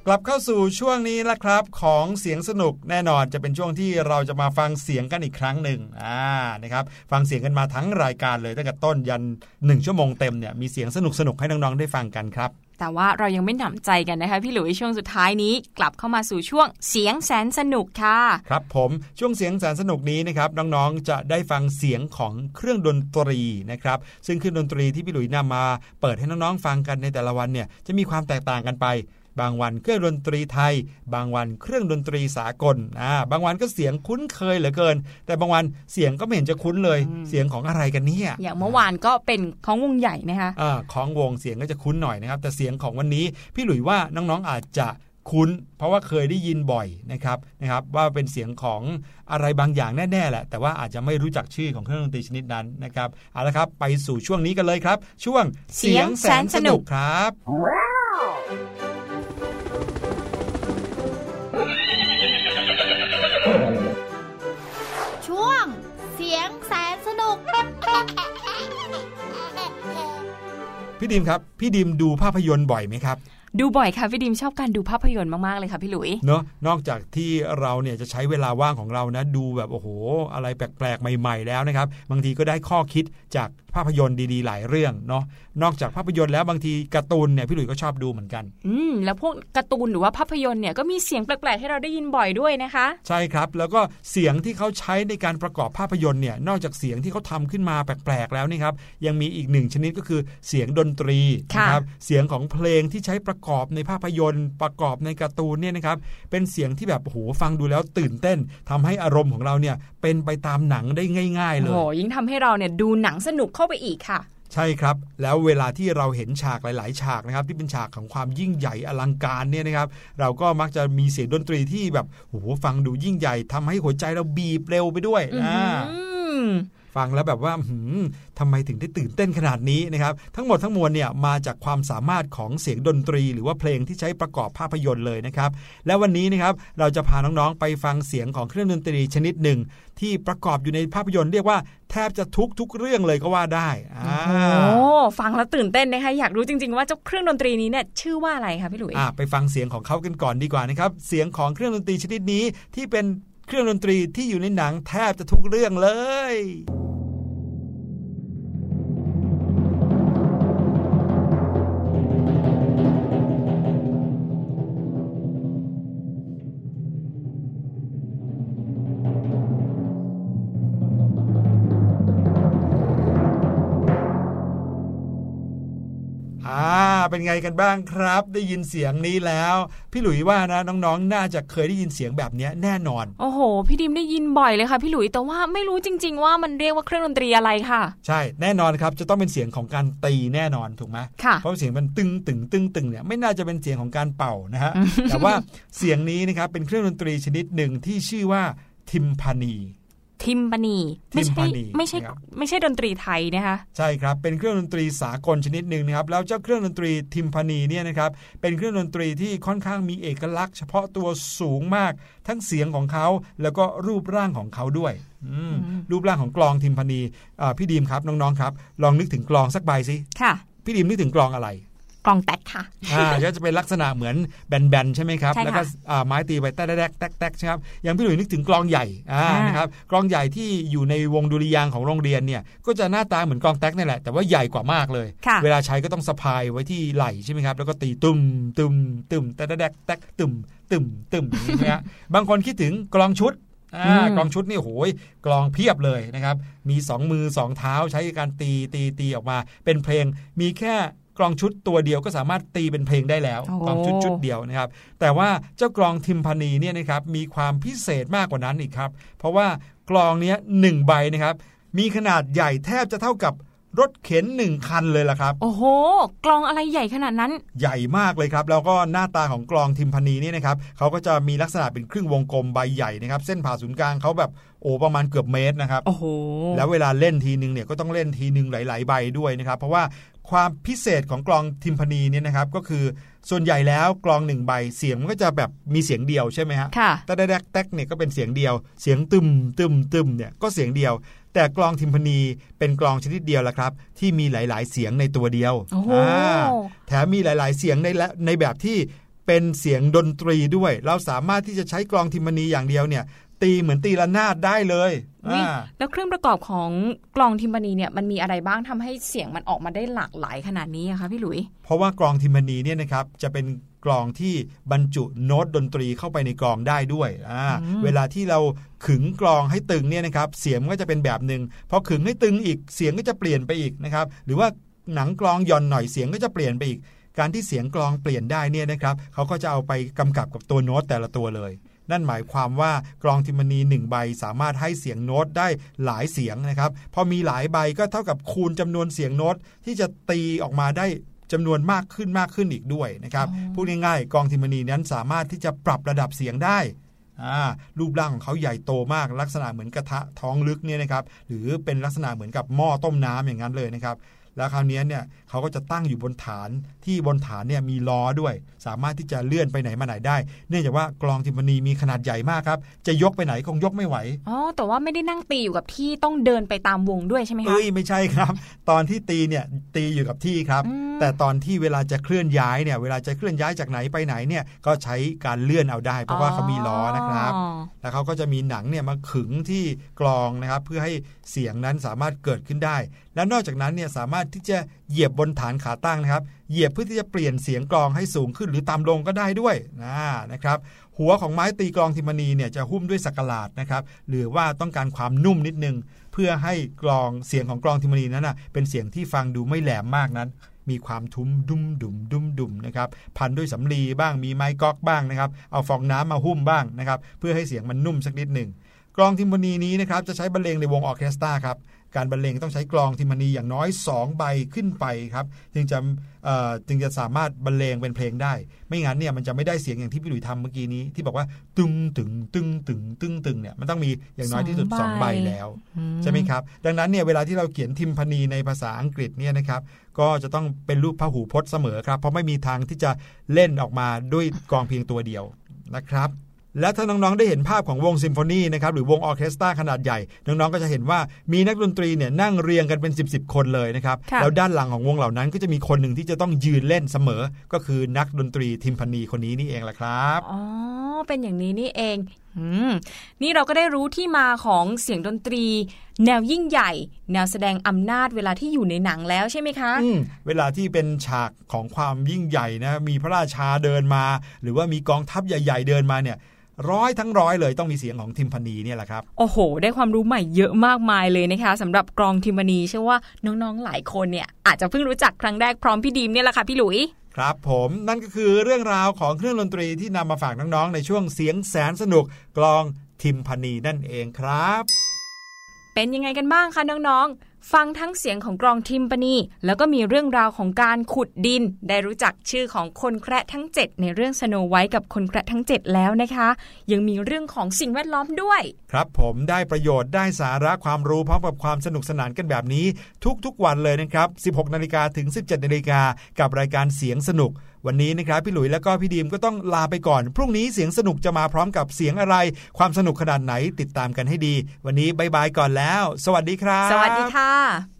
กลับเข้าสู่ช่วงนี้แล้วครับ ของเสียงสนุกแน่นอนจะเป็นช่วงที่เราจะมาฟังเสียงกันอีกครั้งหนึ่งอ่านะครับฟังเสียงกันมาทั้งรายการเลยตั้งแต่ต้นยันหนึ่งชั่วโมงเต็มเนี่ยมีเสียงสนุกสนุกๆให้น้องๆได้ฟังกันครับ แต่ว่าเรายังไม่หนำใจกันนะคะ พี่หลุยช่วงสุดท้ายนี้กลับเข้ามาสู่ช่วงเสียงแสนสนุกค่ะ ครับผมช่วงเสียงแสนสนุกนี้นะครับน้องๆจะได้ฟังเสียงของเครื่องดนตรีนะครับซึ่งเครื่องดนตรีที่พี่หลุยนำมา เปิดให้น้องๆฟังกันในแต่ละวันเนี่ยจะมีความแตกต่างกันไป บางวันเครื่องดนตรีไทย บางวันเครื่องดนตรีสากลอ่าบางวันก็เสียงคุ้นเคยเหลือเกิน แต่บางวันเสียงก็ไม่เห็นจะคุ้นเลย เสียงของอะไรกันเนี่ยอย่างเมื่อวานก็เป็นของวงใหญ่นะคะอ่าของวงเสียงก็จะคุ้นหน่อยนะครับแต่เสียงของวันนี้พี่หลุยว่าน้องๆอาจจะคุ้น เพราะว่าเคยได้ยินบ่อยนะครับนะครับ ว่าเป็นเสียงของอะไรบางอย่างแน่ๆแหละ แต่ว่าอาจจะไม่รู้จักชื่อของเครื่องดนตรีชนิดนั้นนะครับเอาละครับไปสู่ช่วงนี้กันเลยครับ ช่วงครับ พี่ดิมครับ พี่ดิมดูภาพยนตร์บ่อยไหมครับดูบ่อยค่ะพี่ดิมชอบการดูภาพยนตร์มาก ๆ เลยค่ะพี่หลุยเนาะนอกจากที่เราเนี่ยจะใช้เวลาว่างของเรานะ ดูแบบโอ้โห อะไรแปลก ๆ ใหม่ ๆ แล้วนะครับ บางทีก็ได้ข้อคิดจาก ภาพยนตร์ดีๆ หลายเรื่องเนาะนอกจากภาพยนตร์แล้วบางทีการ์ตูนเนี่ยพี่หลุยส์ก็ชอบดูเหมือนกัน อืมแล้วพวกการ์ตูนหรือว่าภาพยนตร์เนี่ยก็มีเสียงแปลกๆให้เราได้ยินบ่อยด้วยนะคะ ใช่ครับแล้วก็เสียงที่เขาใช้ในการประกอบภาพยนตร์เนี่ยนอกจากเสียงที่เขาทำขึ้นมาแปลกๆแล้วนี่ครับยังมีอีกหนึ่งชนิดก็คือเสียงดนตรีค่ะนะครับเสียงของเพลงที่ใช้ประกอบในภาพยนตร์ ประกอบในการ์ตูนเนี่ยนะครับเป็นเสียงที่แบบโอ้โหฟังดูแล้วตื่นเต้นทำให้อารมณ์ของเราเนี่ยเป็นไปตามหนังได้ง่าย ๆ เลโอ้ยโหยิ่งทำให้เราเนี่ยดูหนังสนุกเข้าไปอีกค่ะ ใช่ครับ แล้วเวลาที่เราเห็นฉากหลาย ๆ ฉากนะครับ ที่เป็นฉากของความยิ่งใหญ่อลังการเนี่ยนะครับ เราก็มักจะมีเสียงดนตรีที่แบบโอ้โหฟังดูยิ่งใหญ่ทำให้หัวใจเราบีบเร็วไปด้วยอือ่าม ฟังแล้วแบบว่าหืมทำไมถึงได้ตื่นเต้นขนาดนี้นะครับ ทั้งหมดทั้งมวลเนี่ยมาจากความสามารถของเสียงดนตรี หรือว่าเพลงที่ใช้ประกอบภาพยนตร์เลยนะครับ และวันนี้นะครับเราจะพาน้องๆไปฟังเสียงของเครื่องดนตรีชนิดหนึ่ง ที่ประกอบอยู่ในภาพยนตร์เรียกว่าแทบจะทุกทุกๆเรื่องเลยก็ว่าได้อ่าโอ้ฟังแล้วตื่นเต้นนะคะอยากรู้จริง ๆ ว่าเจ้าเครื่องดนตรีนี้เนี่ยชื่อว่าอะไรคะพี่หลุยอ่าไปฟังเสียงของเขากันก่อนดีกว่านะครับเสียงของเครื่องดนตรีชนิดนี้ที่เป็น เครื่องดนตรีที่อยู่ในหนังแทบจะทุกเรื่องเลยอ่า เป็นไงกันบ้างครับ ได้ยินเสียงนี้แล้ว พี่หลุยว่านะน้องๆ น่าจะเคยได้ยินเสียงแบบเนี้ยแน่นอน โอ้โห พี่ดิมได้ยินบ่อยเลยค่ะพี่หลุยแต่ว่าไม่รู้จริง ๆ ว่ามันเรียกว่าเครื่องดนตรีอะไรค่ะ ใช่แน่นอนครับจะต้องเป็นเสียงของการตีแน่นอนถูกไหมค่ะเพราะเสียงมันตึงตึงตึงตึงเนี่ยไม่น่าจะเป็นเสียงของการเป่านะฮะแต่ว่าเสียงนี้นะครับเป็นเครื่องดนตรีชนิดหนึ่งที่ชื่อว่าทิมพานี ทิมปานีไม่ใช่ทิมปานีไม่ใช่นะครับไม่ใช่ดนตรีไทยนะคะใช่ครับเป็นเครื่องดนตรีสากลชนิดหนึ่งนะครับแล้วเจ้าเครื่องดนตรีทิมพานีเนี่ยนะครับเป็นเครื่องดนตรีที่ค่อนข้างมีเอกลักษณ์ เฉพาะตัวสูงมาก ทั้งเสียงของเขาแล้วก็รูปร่างของเขาด้วยอืมรูปร่างของกลองทิมพานีอ่าพี่ดีมครับน้องๆครับ ลองนึกถึงกลองสักใบสิค่ะพี่ดีมนึกถึงกลองอะไร กลองแตกค่ะอ่าก็จะเป็นลักษณะเหมือนแบนๆใช่ไหมครับใช่ค่ะแล้วก็อ่าไม้ตีไปแต๊กแต๊กแต๊กแต๊กใช่ครับอย่างพี่หลุยนึกถึงกลองใหญ่อ่าอ่านนะครับกลองใหญ่ที่อยู่ในวงดุริยางค์ของโรงเรียนเนี่ยก็จะหน้าตาเหมือนกลองแต๊กนี่แหละแต่ว่าใหญ่กว่ามากเลยค่ะเวลาใช้ก็ต้องสะพายไว้ที่ไหล่ใช่ไหมครับแล้วก็ตีตุ้มตุ้มตุ้มแต๊กแต๊กแต๊กตุ้มตุ้มตุ้มอย่างนี้นะฮะบางคนคิดถึงกลองชุดอ่าอืมกลองชุดนี่โหยกลองเพียบเลยนะครับ มีสองมือสองเท้าใช้การตีตีตีออกมา เป็นเพลงมีแค่ กลองชุดตัวเดียวก็สามารถตีเป็นเพลงได้แล้วโอ้กลองชุดชุดเดียวนะครับ แต่ว่าเจ้ากลองทิมพานีเนี่ยนะครับมีความพิเศษมากกว่านั้นอีกครับ เพราะว่ากลองเนี้ยหนึ่งใบนะครับ มีขนาดใหญ่แทบจะเท่ากับรถเข็นหนึ่งคันเลยล่ะครับ โอ้โห กลองอะไรใหญ่ขนาดนั้น ใหญ่มากเลยครับ แล้วก็หน้าตาของกลองทิมพานีนี่นะครับเขาก็จะมีลักษณะเป็นครึ่งวงกลมใบใหญ่นะครับ เส้นผ่าศูนย์กลางเขาแบบโอ้ประมาณเกือบเมตรนะครับ โอ้โห แล้วเวลาเล่นทีนึงเนี่ยก็ต้องเล่นทีนึงหลาย ๆ ใบด้วยนะครับ เพราะว่า ความพิเศษของกลองทิมพานีเนี่ยนะครับก็คือส่วนใหญ่แล้วกลองหนึ่งใบเสียงมันก็จะแบบมีเสียงเดียวใช่ไหมฮะค่ะแต่แดกแตกเนี่ยก็เป็นเสียงเดียว เสียงตึมตึมตึมเนี่ยก็เสียงเดียว แต่กลองทิมพานีเป็นกลองชนิดเดียวละครับ ที่มีหลาย ๆ เสียงในตัวเดียวโอ้โหอ่าแถมมีหลาย ๆ เสียงในและในแบบที่เป็นเสียงดนตรีด้วย เราสามารถที่จะใช้กลองทิมพานีอย่างเดียวเนี่ย ตีเหมือนตีระนาดได้เลยอุ๊ยอ่าแล้วเครื่องประกอบของกลองทิมปานีเนี่ยมันมีอะไรบ้างทำให้เสียงมันออกมาได้หลากหลายขนาดนี้อะคะพี่หลุย เพราะว่ากลองทิมพานีเนี่ยนะครับจะเป็นกลองที่บรรจุโน้ตดนตรีเข้าไปในกลองได้ด้วยอ่าอืมเวลาที่เราขึงกลองให้ตึงเนี่ยนะครับเสียงมันก็จะเป็นแบบหนึ่งพอขึงให้ตึงอีกเสียงก็จะเปลี่ยนไปอีกนะครับหรือว่าหนังกลองหย่อนหน่อยเสียงก็จะเปลี่ยนไปอีกการที่เสียงกลองเปลี่ยนได้เนี่ยนะครับเขาก็จะเอาไปกำกับกับตัวโน้ตแต่ละตัวเลย นั่นหมายความว่ากลองทิมพานีหนึ่งใบสามารถให้เสียงโน้ตได้หลายเสียงนะครับ พอมีหลายใบก็เท่ากับคูณจำนวนเสียงโน้ตที่จะตีออกมาได้จำนวนมากขึ้นมากขึ้นอีกด้วยนะครับอ๋อพูดง่ายๆกลองทิมพานีนั้นสามารถที่จะปรับระดับเสียงได้อ่ารูปร่างของเขาใหญ่โตมากลักษณะเหมือนกระทะท้องลึกเนี่ยนะครับหรือเป็นลักษณะเหมือนกับหม้อต้มน้ำอย่างนั้นเลยนะครับ แล้วคราวนี้เนี่ยเขาก็จะตั้งอยู่บนฐานที่บนฐานเนี่ยมีล้อด้วย สามารถที่จะเลื่อนไปไหนมาไหนได้ เนื่องจากว่ากลองทิมพานีมีขนาดใหญ่มากครับ จะยกไปไหนคงยกไม่ไหวอ๋อแต่ว่าไม่ได้นั่งตีอยู่กับที่ต้องเดินไปตามวงด้วยใช่ไหมคะเอ้ยไม่ใช่ครับ ตอนที่ตีเนี่ยตีอยู่กับที่ครับอืมแต่ตอนที่เวลาจะเคลื่อนย้ายเนี่ยเวลาจะเคลื่อนย้ายจากไหนไปไหนเนี่ยก็ใช้การเลื่อนเอาได้ เพราะว่าเขามีล้อนะครับอ๋อแล้วเขาก็จะมีหนังเนี่ยมาขึงที่กลองนะครับ เพื่อให้เสียงนั้นสามารถเกิดขึ้นได้ และนอกจากนั้นเนี่ยสามารถที่จะเหยียบบนฐานขาตั้งนะครับ เหยียบเพื่อที่จะเปลี่ยนเสียงกลองให้สูงขึ้นหรือต่ำลงก็ได้ด้วยนะนะครับหัวของไม้ตีกลองทิมนีเนี่ยจะหุ้มด้วยสักหลาดนะครับหรือว่าต้องการความนุ่มนิดนึง เพื่อให้กลองเสียงของกลองทิมนีนั้นนะเป็นเสียงที่ฟังดูไม่แหลมมากนั้น มีความทุ้มดุมดุมดุมดุมนะครับพันด้วยสำลีบ้างมีไม้ก๊อกบ้างนะครับเอาฟองน้ำมาหุ้มบ้างนะครับเพื่อให้เสียงมันนุ่มสักนิดหนึ่งกลองทิมพานีนี้นะครับจะใช้บรรเลงในวงออเคสตราครับ การบรรเลงต้องใช้กลองทิมพานีอย่างน้อย 2 ใบขึ้นไปครับจึงจะเอ่อจึงจะสามารถบรรเลงเป็นเพลงได้ ไม่งั้นเนี่ยมันจะไม่ได้เสียงอย่างที่พี่หลุยทำเมื่อกี้นี้ที่บอกว่าตึงตึงตึงตึงตึงตึงเนี่ยมันต้องมีอย่างน้อยที่สุดสอง2ใบใบแล้วใช่ไหมครับดังนั้นเนี่ยเวลาที่เราเขียนทิมพานีในภาษาอังกฤษเนี่ยนะครับก็จะต้องเป็นรูปพหูพจน์เสมอครับ เพราะไม่มีทางที่จะเล่นออกมาด้วยกลองเพียงตัวเดียวนะครับ และถ้าน้องๆได้เห็นภาพของวงซิมโฟนีนะครับหรือวงออร์เคสตราขนาดใหญ่ น้องๆก็จะเห็นว่ามีนักดนตรีเนี่ยนั่งเรียงกันเป็น 10บสคนเลยนะครับค่ะแล้วด้านหลังของวงเหล่านั้นก็จะมีคนหนึ่งที่จะต้องยืนเล่นเสมอ ก็คือนักดนตรีทิมพานีคนนี้นี่เองแหละครับอ๋อเป็นอย่างนี้นี่เองอืมนี่เราก็ได้รู้ที่มาของเสียงดนตรี แนวยิ่งใหญ่ แนวแสดงอำนาจเวลาที่อยู่ในหนังแล้วใช่ไหมคะอืมเวลาที่เป็นฉากของความยิ่งใหญ่นะมีพระราชาเดินมา หรือว่ามีกองทัพใหญ่ ๆ เดินมาเนี่ย ร้อยทั้งร้อยเลยต้องมีเสียงของทิมพานีเนี่ยแหละครับ โอ้โห ได้ความรู้ใหม่เยอะมากมายเลยนะคะสำหรับกรองทิมณีเชื่อว่าน้องๆหลายคนเนี่ยอาจจะเพิ่งรู้จักครั้งแรกพร้อมพี่ดีมเนี่ยแหละค่ะพี่หลุยครับผมนั่นก็คือเรื่องราวของเครื่องดนตรีที่นำมาฝากน้องๆ ในช่วงเสียงแสนสนุกกลองทิมพานีนั่นเองครับ เป็นยังไงกันบ้างคะน้องๆ ฟังทั้งเสียงของกรองทิมปานีแล้วก็มีเรื่องราวของการขุดดิน ได้รู้จักชื่อของคนแคระทั้ง 7 ในเรื่องสโนไวท์กับคนแคระทั้ง 7 แล้วนะคะ ยังมีเรื่องของสิ่งแวดล้อมด้วยครับผมได้ประโยชน์ได้สาระความรู้พร้อมกับความสนุกสนานกันแบบนี้ ทุกๆวันเลยนะครับ 16 นาฬิกาถึง 17 นาฬิกากับรายการเสียงสนุก วันนี้นะครับพี่หลุยและก็พี่ดีมก็ต้องลาไปก่อน พรุ่งนี้เสียงสนุกจะมาพร้อมกับเสียงอะไร ความสนุกขนาดไหนติดตามกันให้ดี วันนี้บายบายก่อนแล้ว สวัสดีครับ สวัสดีค่ะ「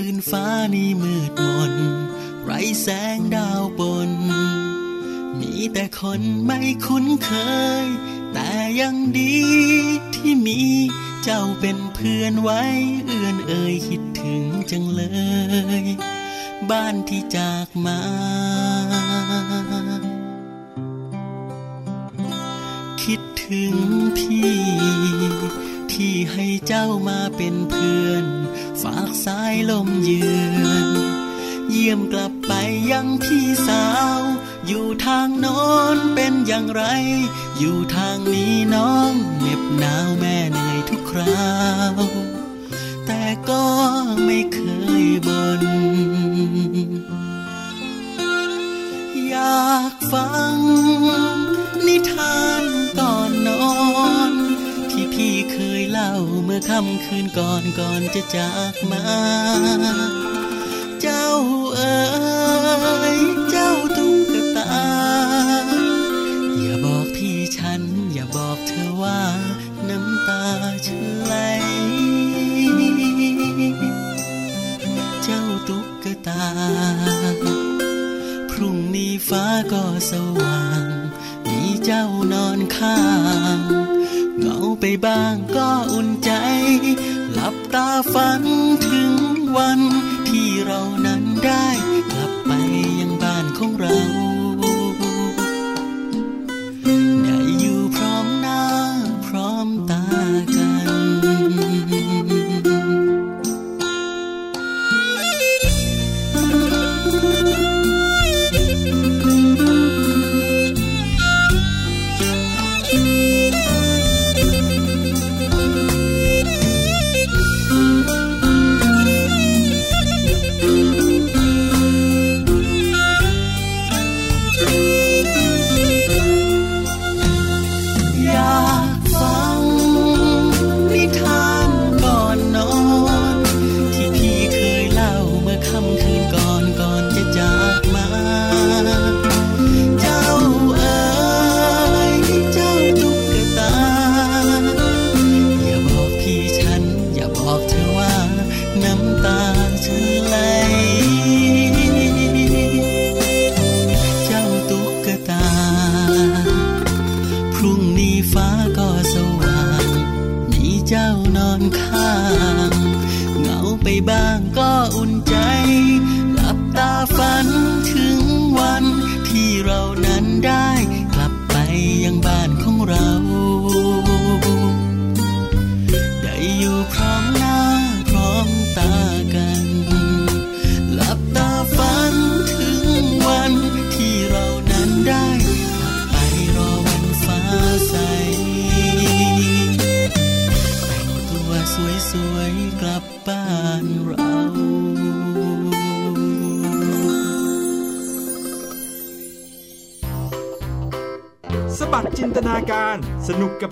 คืนฟ้านี้มืดมน ไรแสงดาวบน มีแต่คนไม่คุ้นเคย แต่ยังดีที่มีเจ้าเป็นเพื่อนไว้ เอื้อนเอ่ยคิดถึงจังเลย บ้านที่จากมา คิดถึงพี่ ที่ให้เจ้ามาเป็นเพื่อน ฝากสายลมเยือนเยี่ยมกลับไปยังพี่สาว อยู่ทางโน้นเป็นอย่างไร อยู่ทางนี้น้องเหน็บหนาวแม่เหนื่อยทุกคราว แต่ก็ไม่เคยบน่นอยากฟัง นิทานก่อนนอน ที่พี่เคย เล่าเมื่อค่ำคืนก่อนก่อนจะจากมา เจ้าเอ๋ยเจ้าตุ๊กตา อย่าบอกพี่ฉัน อย่าบอกเธอว่าน้ำตาฉันไหลเจ้าตุ๊กตา พรุ่งนี้ฟ้าก็สว่าง มีเจ้านอนข้าง เหงาไปบ้างก็อุ่นใจ หลับตาฝันถึงวันที่เรานั้นได้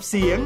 เสียง